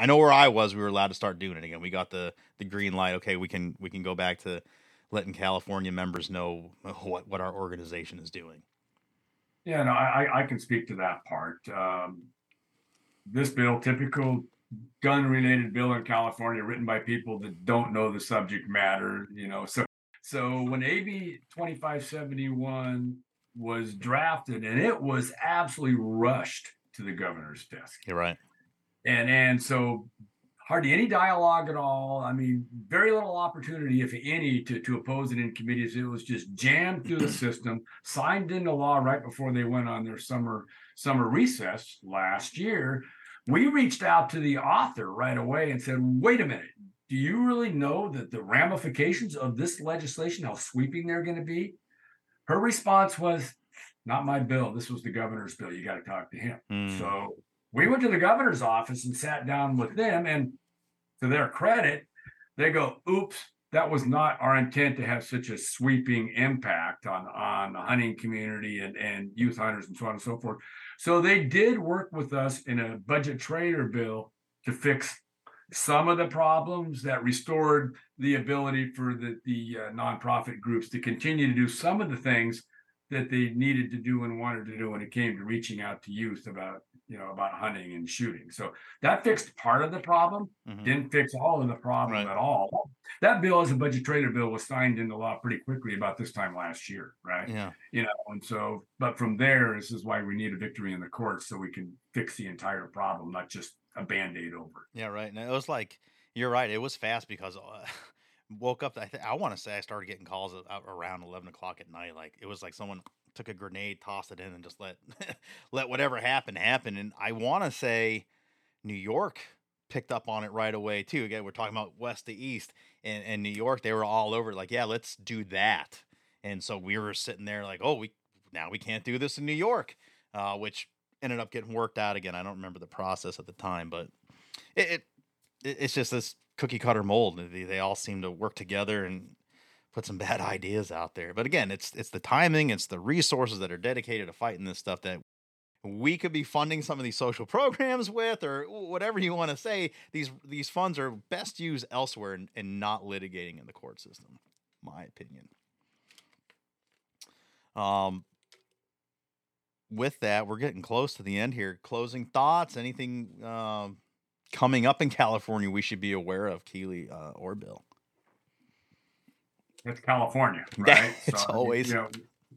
I know where I was, we were allowed to start doing it again. We got the the green light. Okay, we can we can go back to letting California members know what what our organization is doing. Yeah, no, I I can speak to that part. Um, this bill, typical gun related bill in California, written by people that don't know the subject matter. You know, so so when AB twenty five seventy one was drafted, and it was absolutely rushed to the governor's desk. You're right and and so hardly any dialogue at all. I mean, very little opportunity, if any, to, to oppose it in committees. It was just jammed through the system, signed into law right before they went on their summer summer recess last year. We reached out to the author right away and said, wait a minute, do you really know that the ramifications of this legislation, how sweeping they're going to be? Her response was, not my bill. This was the governor's bill. You got to talk to him. Mm. So we went to the governor's office and sat down with them and to their credit they go oops that was not our intent to have such a sweeping impact on on the hunting community and and youth hunters and so on and so forth. So they did work with us in a budget trailer bill to fix some of the problems that restored the ability for the the uh, nonprofit groups to continue to do some of the things that they needed to do and wanted to do when it came to reaching out to youth about you know about hunting and shooting so that fixed part of the problem mm-hmm. didn't fix all of the problem right. at all that bill as a budget trailer bill was signed into law pretty quickly about this time last year right yeah you know and so but from there this is why we need a victory in the courts so we can fix the entire problem not just a band-aid over yeah right and it was like you're right it was fast because uh, woke up. I th- I want to say I started getting calls around eleven o'clock at night. Like it was like someone took a grenade, tossed it in, and just let let whatever happen happen. And I want to say New York picked up on it right away too. Again, we're talking about west to east, and, and New York they were all over. Like, yeah, let's do that. And so we were sitting there like, oh, we now we can't do this in New York, uh, which ended up getting worked out again. I don't remember the process at the time, but it, it it's just this cookie cutter mold. They, they all seem to work together and put some bad ideas out there. But again, it's it's the timing, it's the resources that are dedicated to fighting this stuff that we could be funding some of these social programs with or whatever you want to say these these funds are best used elsewhere and, and not litigating in the court system my opinion um with that we're getting close to the end here closing thoughts anything um coming up in California we should be aware of, Keely uh, or Bill? It's California, right? it's so, always. You know,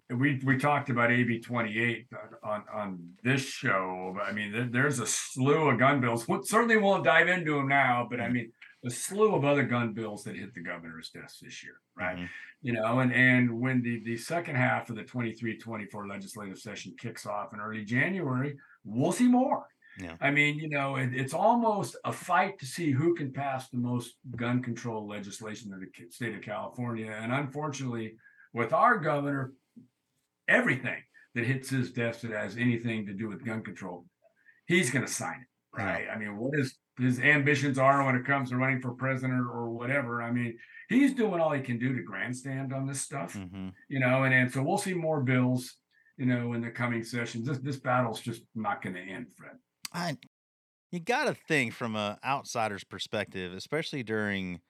we we talked about AB 28 on on this show. But I mean, there, there's a slew of gun bills. We certainly won't dive into them now, but I mm-hmm. mean, a slew of other gun bills that hit the governor's desk this year, right? Mm-hmm. You know, and and when the the second half of the 23-24 legislative session kicks off in early January, we'll see more. Yeah. I mean, you know, it, it's almost a fight to see who can pass the most gun control legislation in the state of California. And unfortunately, with our governor, everything that hits his desk that has anything to do with gun control, he's going to sign it, right? Yeah. I mean, what his his ambitions are when it comes to running for president or whatever. I mean, he's doing all he can do to grandstand on this stuff, mm-hmm. you know. And and so we'll see more bills you know, in the coming sessions. This this battle's just not going to end, Fred. I, you got to think from an outsider's perspective, especially during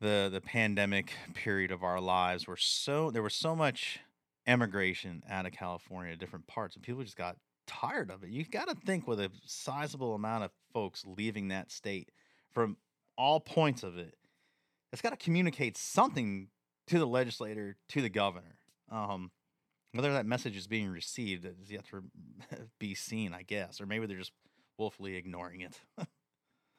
the the pandemic period of our lives, where so there was so much emigration out of California to different parts, and people just got tired of it. You got to think with a sizable amount of folks leaving that state from all points of it, it's got to communicate something to the legislator, to the governor. Um, whether that message is being received is yet to be seen, I guess, or maybe they're just willfully ignoring it.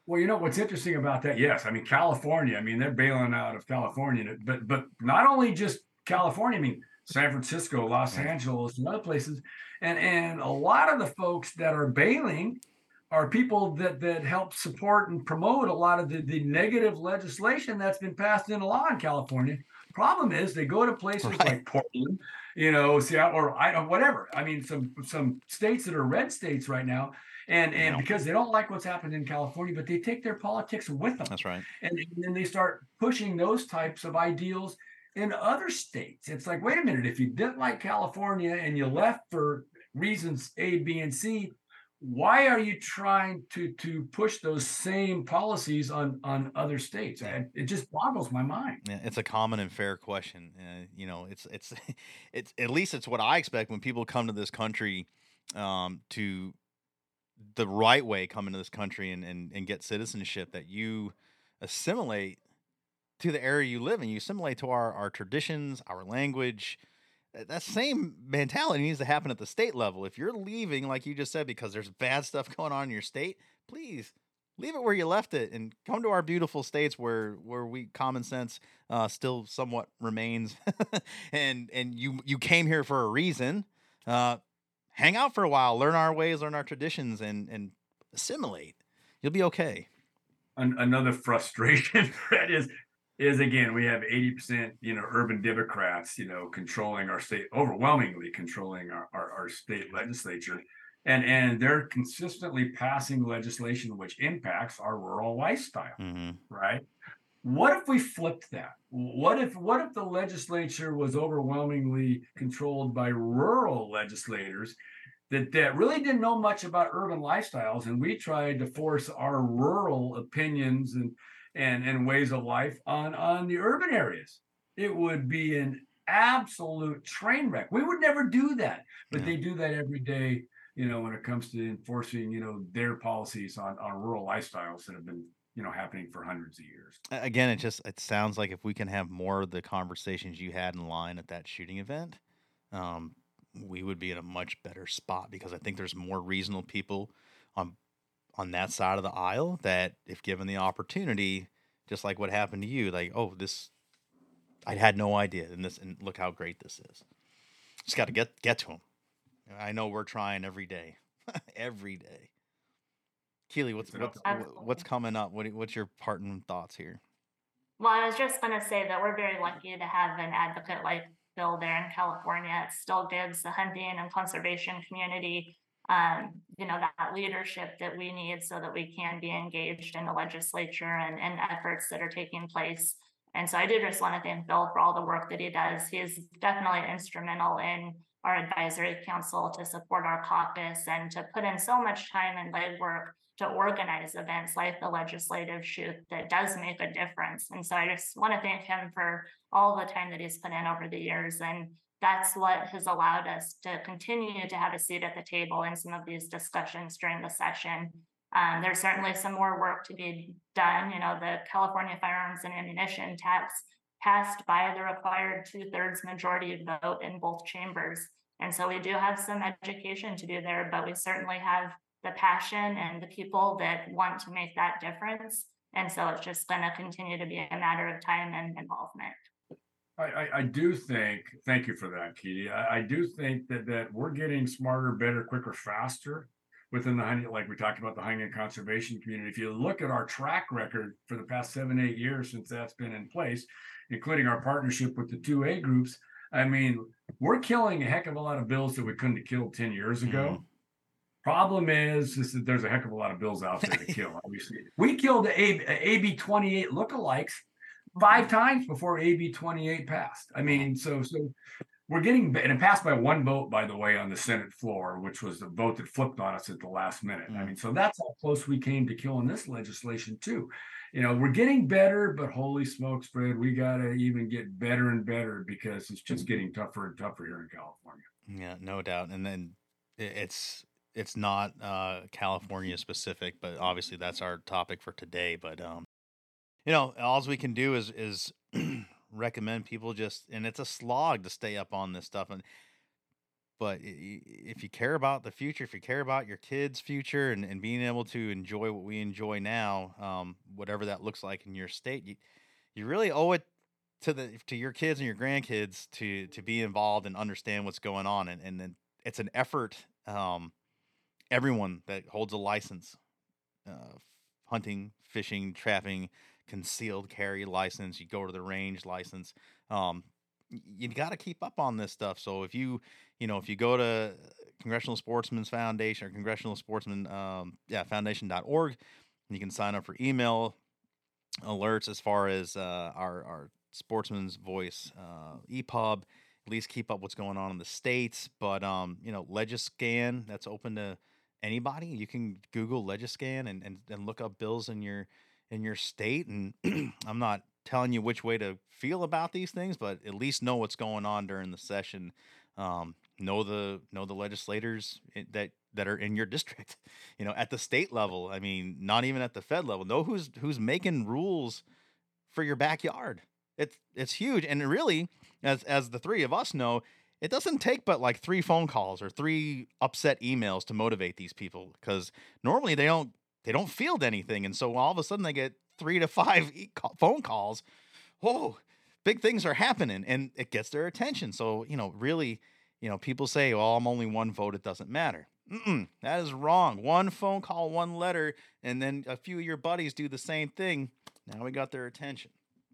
Well, you know what's interesting about that? Yes, I mean California. I mean they're bailing out of California, but but not only just California. I mean San Francisco, Los. Angeles, and other places, and and a lot of the folks that are bailing are people that that help support and promote a lot of the, the negative legislation that's been passed into law in California. Problem is they go to places Right. like Portland, you know, Seattle, or I don't whatever. I mean, some some states that are red states right now, and and Yeah. because they don't like what's happened in California, but they take their politics with them, That's right. and, and then they start pushing those types of ideals in other states. It's like, wait a minute, if you didn't like California and you left for reasons A, B, and C, why are you trying to to push those same policies on on other states? And it just boggles my mind. Yeah, it's a common and fair question. Uh, you know, it's it's it's at least it's what I expect when people come to this country um, to the right way come into this country and, and and get citizenship that you assimilate to the area you live in. You assimilate to our our traditions, our language. That same mentality needs to happen at the state level. If you're leaving, like you just said, because there's bad stuff going on in your state, please leave it where you left it and come to our beautiful states where where we common sense uh, still somewhat remains and and you you came here for a reason uh, hang out for a while learn our ways learn our traditions and and assimilate you'll be okay An- another frustration Fred, is is again we have 80% you know urban democrats you know controlling our state overwhelmingly controlling our, our, our state legislature. And and they're consistently passing legislation which impacts our rural lifestyle hmm right? What if we flipped that? What if what if the legislature was overwhelmingly controlled by rural legislators that that really didn't know much about urban lifestyles and we tried to force our rural opinions and and and ways of life on on the urban areas. It would be an absolute train wreck. We would never do that but Yeah. they do that every day you know when it comes to enforcing you know their policies on on rural lifestyles that have been you know happening for hundreds of years. Again it just it sounds like if we can have more of the conversations you had in line at that shooting event um, we would be in a much better spot because i think there's more reasonable people on on that side of the aisle that if given the opportunity just like what happened to you like oh this i had no idea and this and look how great this is. Just got to get get to them i know we're trying every day every day. Keely what's what's, what's coming up? What, what's your parting thoughts here? Well, I was just gonna say that we're very lucky to have an advocate like Bill there in California. It still gives the hunting and conservation community, um, you know, that leadership that we need so that we can be engaged in the legislature and, and efforts that are taking place. And so I do just want to thank Bill for all the work that he does. He is definitely instrumental in our advisory council to support our caucus and to put in so much time and legwork to organize events like the legislative shoot that does make a difference. And so I just want to thank him for all the time that he's put in over the years. And that's what has allowed us to continue to have a seat at the table in some of these discussions during the session. Um, there's certainly some more work to be done. You know, the California Firearms and Ammunition tax passed by the required two thirds majority vote in both chambers. And so we do have some education to do there, but we certainly have the passion and the people that want to make that difference. And so it's just going to continue to be a matter of time and involvement. I, I, I do think, thank you for that, Katie. I, I do think that that we're getting smarter, better, quicker, faster within the hunting, like we talked about the hunting and conservation community. If you look at our track record for the past seven, eight years since that's been in place, including our partnership with the two A groups, I mean, we're killing a heck of a lot of bills that we couldn't have killed 10 years ago. Mm-hmm. Problem is, is that there's a heck of a lot of bills out there to kill. Obviously, we killed the A- AB 28 lookalikes five times before AB 28 passed. I mean, so so we're getting and it passed by one vote, by the way, on the Senate floor, which was the vote that flipped on us at the last minute. I Mm. mean, so that's how close we came to killing this legislation too. You know, we're getting better, but holy smokes, Fred, we gotta even get better and better because it's just getting tougher and tougher here in California. Yeah, no doubt. And then it's it's not uh California specific, but obviously that's our topic for today. But um, you know, all we can do is is recommend people just and it's a slog to stay up on this stuff and but if you care about the future, if you care about your kids' future and, and being able to enjoy what we enjoy now, um, whatever that looks like in your state, you, you really owe it to the to your kids and your grandkids to to be involved and understand what's going on and and it's an effort um everyone that holds a license uh hunting fishing trapping concealed carry license you go to the range license um you got to keep up on this stuff. So if you you know if you go to congressional sportsmen's foundation or congressional sportsman um yeah foundation.org you can sign up for email alerts as far as uh, our our sportsman's voice uh, epub at least keep up what's going on in the states but um you know legiscan that's open to anybody. You can google legiscan and, and and look up bills in your in your state and i'm not telling you which way to feel about these things but at least know what's going on during the session. Um know the know the legislators that that are in your district you know at the state level i mean not even at the fed level. Know who's who's making rules for your backyard. It's it's huge and really as as the three of us know it doesn't take but like three phone calls or three upset emails to motivate these people because normally they don't they don't field anything and so all of a sudden they get three to five e- ca- phone calls. Whoa big things are happening and it gets their attention. So you know really you know people say well i'm only one vote it doesn't matter. Mm-mm, that is wrong. One phone call one letter and then a few of your buddies do the same thing. Now we got their attention.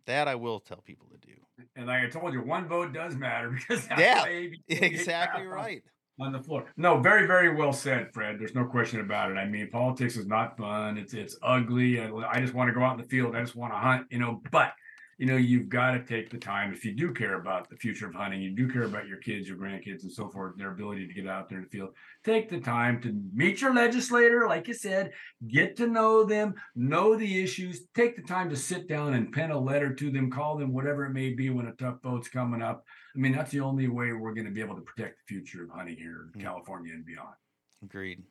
That i will tell people to do. And like I told you, one vote does matter because that's Yeah, why ABC gets exactly right on the floor. No, very, very well said, Fred. There's no question about it. I mean, politics is not fun. It's it's ugly. I, I just want to go out in the field. I just want to hunt, you know. But you know, you've got to take the time if you do care about the future of hunting. You do care about your kids, your grandkids, and so forth. Their ability to get out there in the field. Take the time to meet your legislator, like you said. Get to know them, know the issues. Take the time to sit down and pen a letter to them, call them, whatever it may be, when a tough vote's coming up. I mean, that's the only way we're going to be able to protect the future of hunting here in Mm. California and beyond. agreed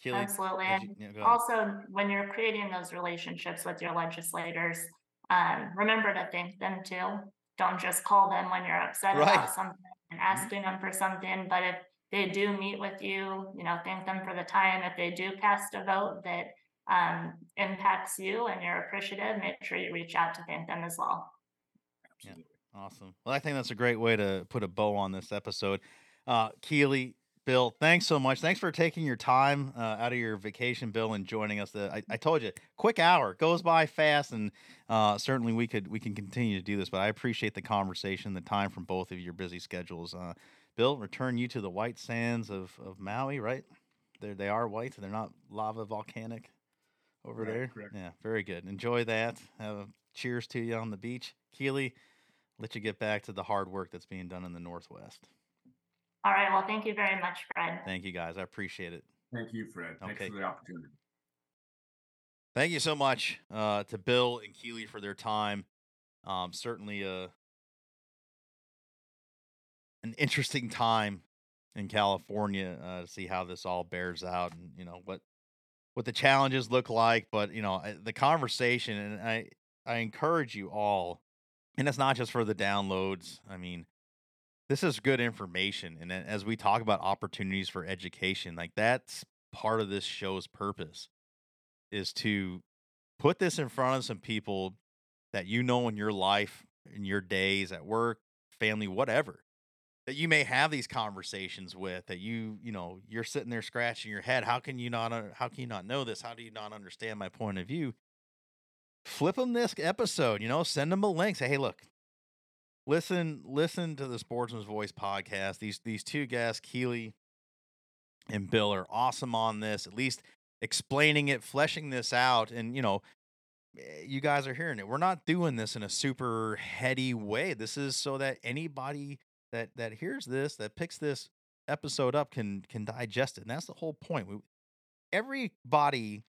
Keely, Absolutely. you- yeah, also, when you're creating those relationships with your legislators, um, remember to thank them too. Don't just call them when you're upset Right. about something and asking them for something, but if they do meet with you, you know, thank them for the time. If they do cast a vote that um, impacts you and you're appreciative, make sure you reach out to thank them as well. Yeah. Awesome. Well, I think that's a great way to put a bow on this episode. Uh, Keely, Bill, thanks so much. Thanks for taking your time uh, out of your vacation, Bill, and joining us. The, I, I told you, quick hour goes by fast, and uh, certainly we could we can continue to do this. But I appreciate the conversation, the time from both of your busy schedules. Uh, Bill, return you to the white sands of, of Maui, right? They they are white. They're not lava volcanic over Correct, there. correct. Yeah, very good. Enjoy that. Have a cheers to you on the beach, Keely let you get back to the hard work that's being done in the Northwest. All right. Well, thank you very much, Fred. Thank you guys. I appreciate it. Thank you, Fred. Thanks Okay. for the opportunity. Thank you so much uh, to Bill and Keely for their time. Um, certainly a an interesting time in California uh, to see how this all bears out and you know what what the challenges look like. But you know the conversation, and I I encourage you all, and it's not just for the downloads. I mean, this is good information, and as we talk about opportunities for education, like that's part of this show's purpose is to put this in front of some people that you know in your life, in your days at work, family, whatever, that you may have these conversations with that you, you know, you're sitting there scratching your head. How can you not, uh, how can you not know this? How do you not understand my point of view? Flip them this episode, you know, send them a link. Say, hey, look, listen, listen to the Sportsmen's Voice podcast. These, these two guests, Keely and Bill are awesome on this, at least explaining it, fleshing this out. And, you know, eh, you guys are hearing it. We're not doing this in a super heady way. This is so that anybody that that hears this, that picks this episode up, can can digest it. And that's the whole point. We, everybody,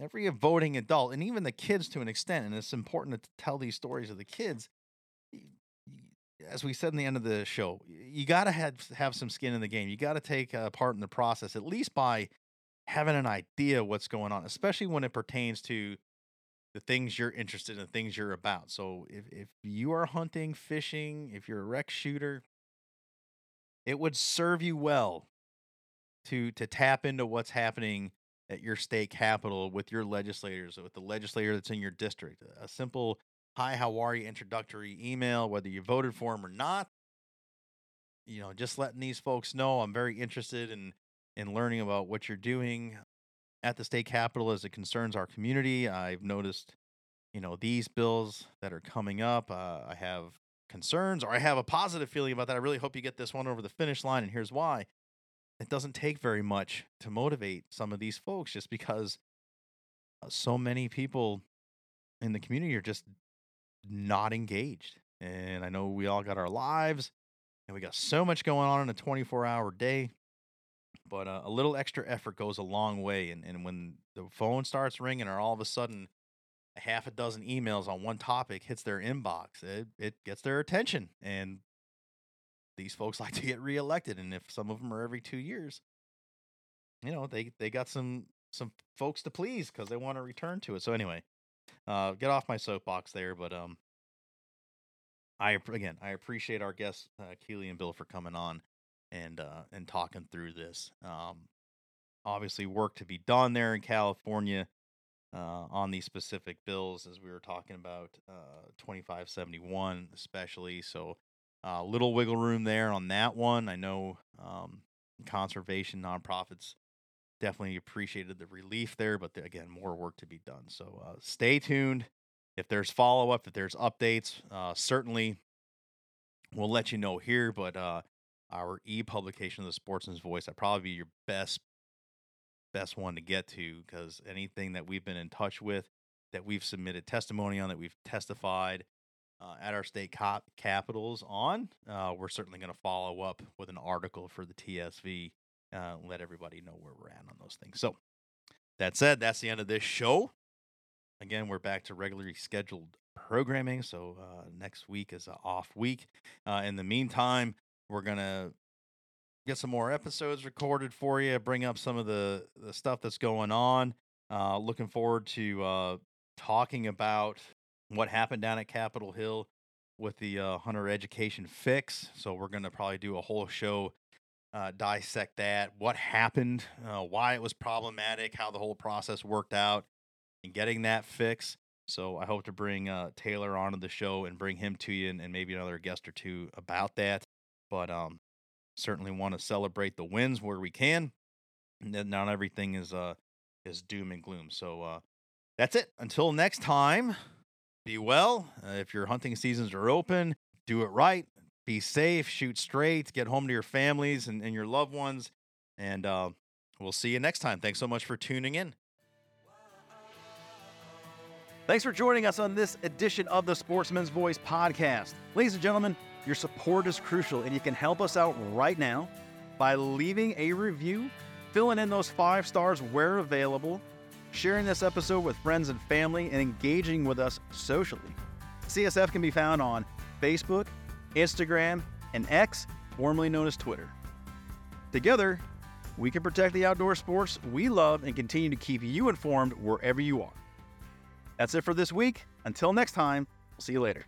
every voting adult, and even the kids to an extent, and it's important to tell these stories of the kids. As we said in the end of the show, you got to have have some skin in the game. You got to take uh, part in the process, at least by having an idea what's going on, especially when it pertains to the things you're interested in, the things you're about. So if if you are hunting, fishing, if you're a rec shooter, it would serve you well to to tap into what's happening at your state capital with your legislators, with the legislator that's in your district. A simple "Hi, how are you?" introductory email, whether you voted for them or not. You know, just letting these folks know I'm very interested in in learning about what you're doing at the state capitol as it concerns our community. I've noticed, you know, these bills that are coming up. Uh, I have concerns, or I have a positive feeling about that. I really hope you get this one over the finish line, and here's why. It doesn't take very much to motivate some of these folks, just because uh, so many people in the community are just not engaged. And I know we all got our lives, and we got so much going on in a 24 hour day but uh, a little extra effort goes a long way. And, and when the phone starts ringing, or all of a sudden a half a dozen emails on one topic hits their inbox, it, it gets their attention. And these folks like to get reelected. And if some of them are every two years, you know, they, they got some some folks to please because they want to return to it. So anyway, uh, get off my soapbox there. But um, I again I appreciate our guests uh, Keely and Bill for coming on and uh, and talking through this. Um, obviously, work to be done there in California uh, on these specific bills, as we were talking about uh, twenty five seventy one, especially. So, uh, little wiggle room there on that one. I know um, conservation nonprofits definitely appreciated the relief there, but th- again, more work to be done. So, uh, stay tuned. If there's follow up, if there's updates, uh, certainly we'll let you know here. But uh, our e-publication of the Sportsmen's Voice. That probably be your best best one to get to because anything that we've been in touch with, that we've submitted testimony on, that we've testified uh, at our state cap- capitals on, uh, we're certainly going to follow up with an article for the TSV. Uh, let everybody know where we're at on those things. So that said, that's the end of this show. Again, we're back to regularly scheduled programming. So uh, next week is an off week. Uh, in the meantime, we're gonna get some more episodes recorded for you. Bring up some of the the stuff that's going on. Uh, looking forward to talking about what happened down at Capitol Hill with the uh, hunter education fix. So we're gonna probably do a whole show. Uh, dissect that, what happened, uh, why it was problematic, how the whole process worked out, and getting that fix. So I hope to bring uh, Taylor onto the show and bring him to you, and, and maybe another guest or two about that but um certainly want to celebrate the wins where we can not everything is uh is doom and gloom so uh that's it until next time be well uh, if your hunting seasons are open do it right be safe shoot straight get home to your families and, and your loved ones and uh we'll see you next time thanks so much for tuning in Thanks for joining us on this edition of the Sportsmen's Voice podcast. Ladies and gentlemen, your support is crucial, and you can help us out right now by leaving a review, filling in those five stars where available, sharing this episode with friends and family, and engaging with us socially. CSF can be found on Facebook, Instagram, and X, formerly known as Twitter. Together, we can protect the outdoor sports we love and continue to keep you informed wherever you are. That's it for this week. Until next time, see you later.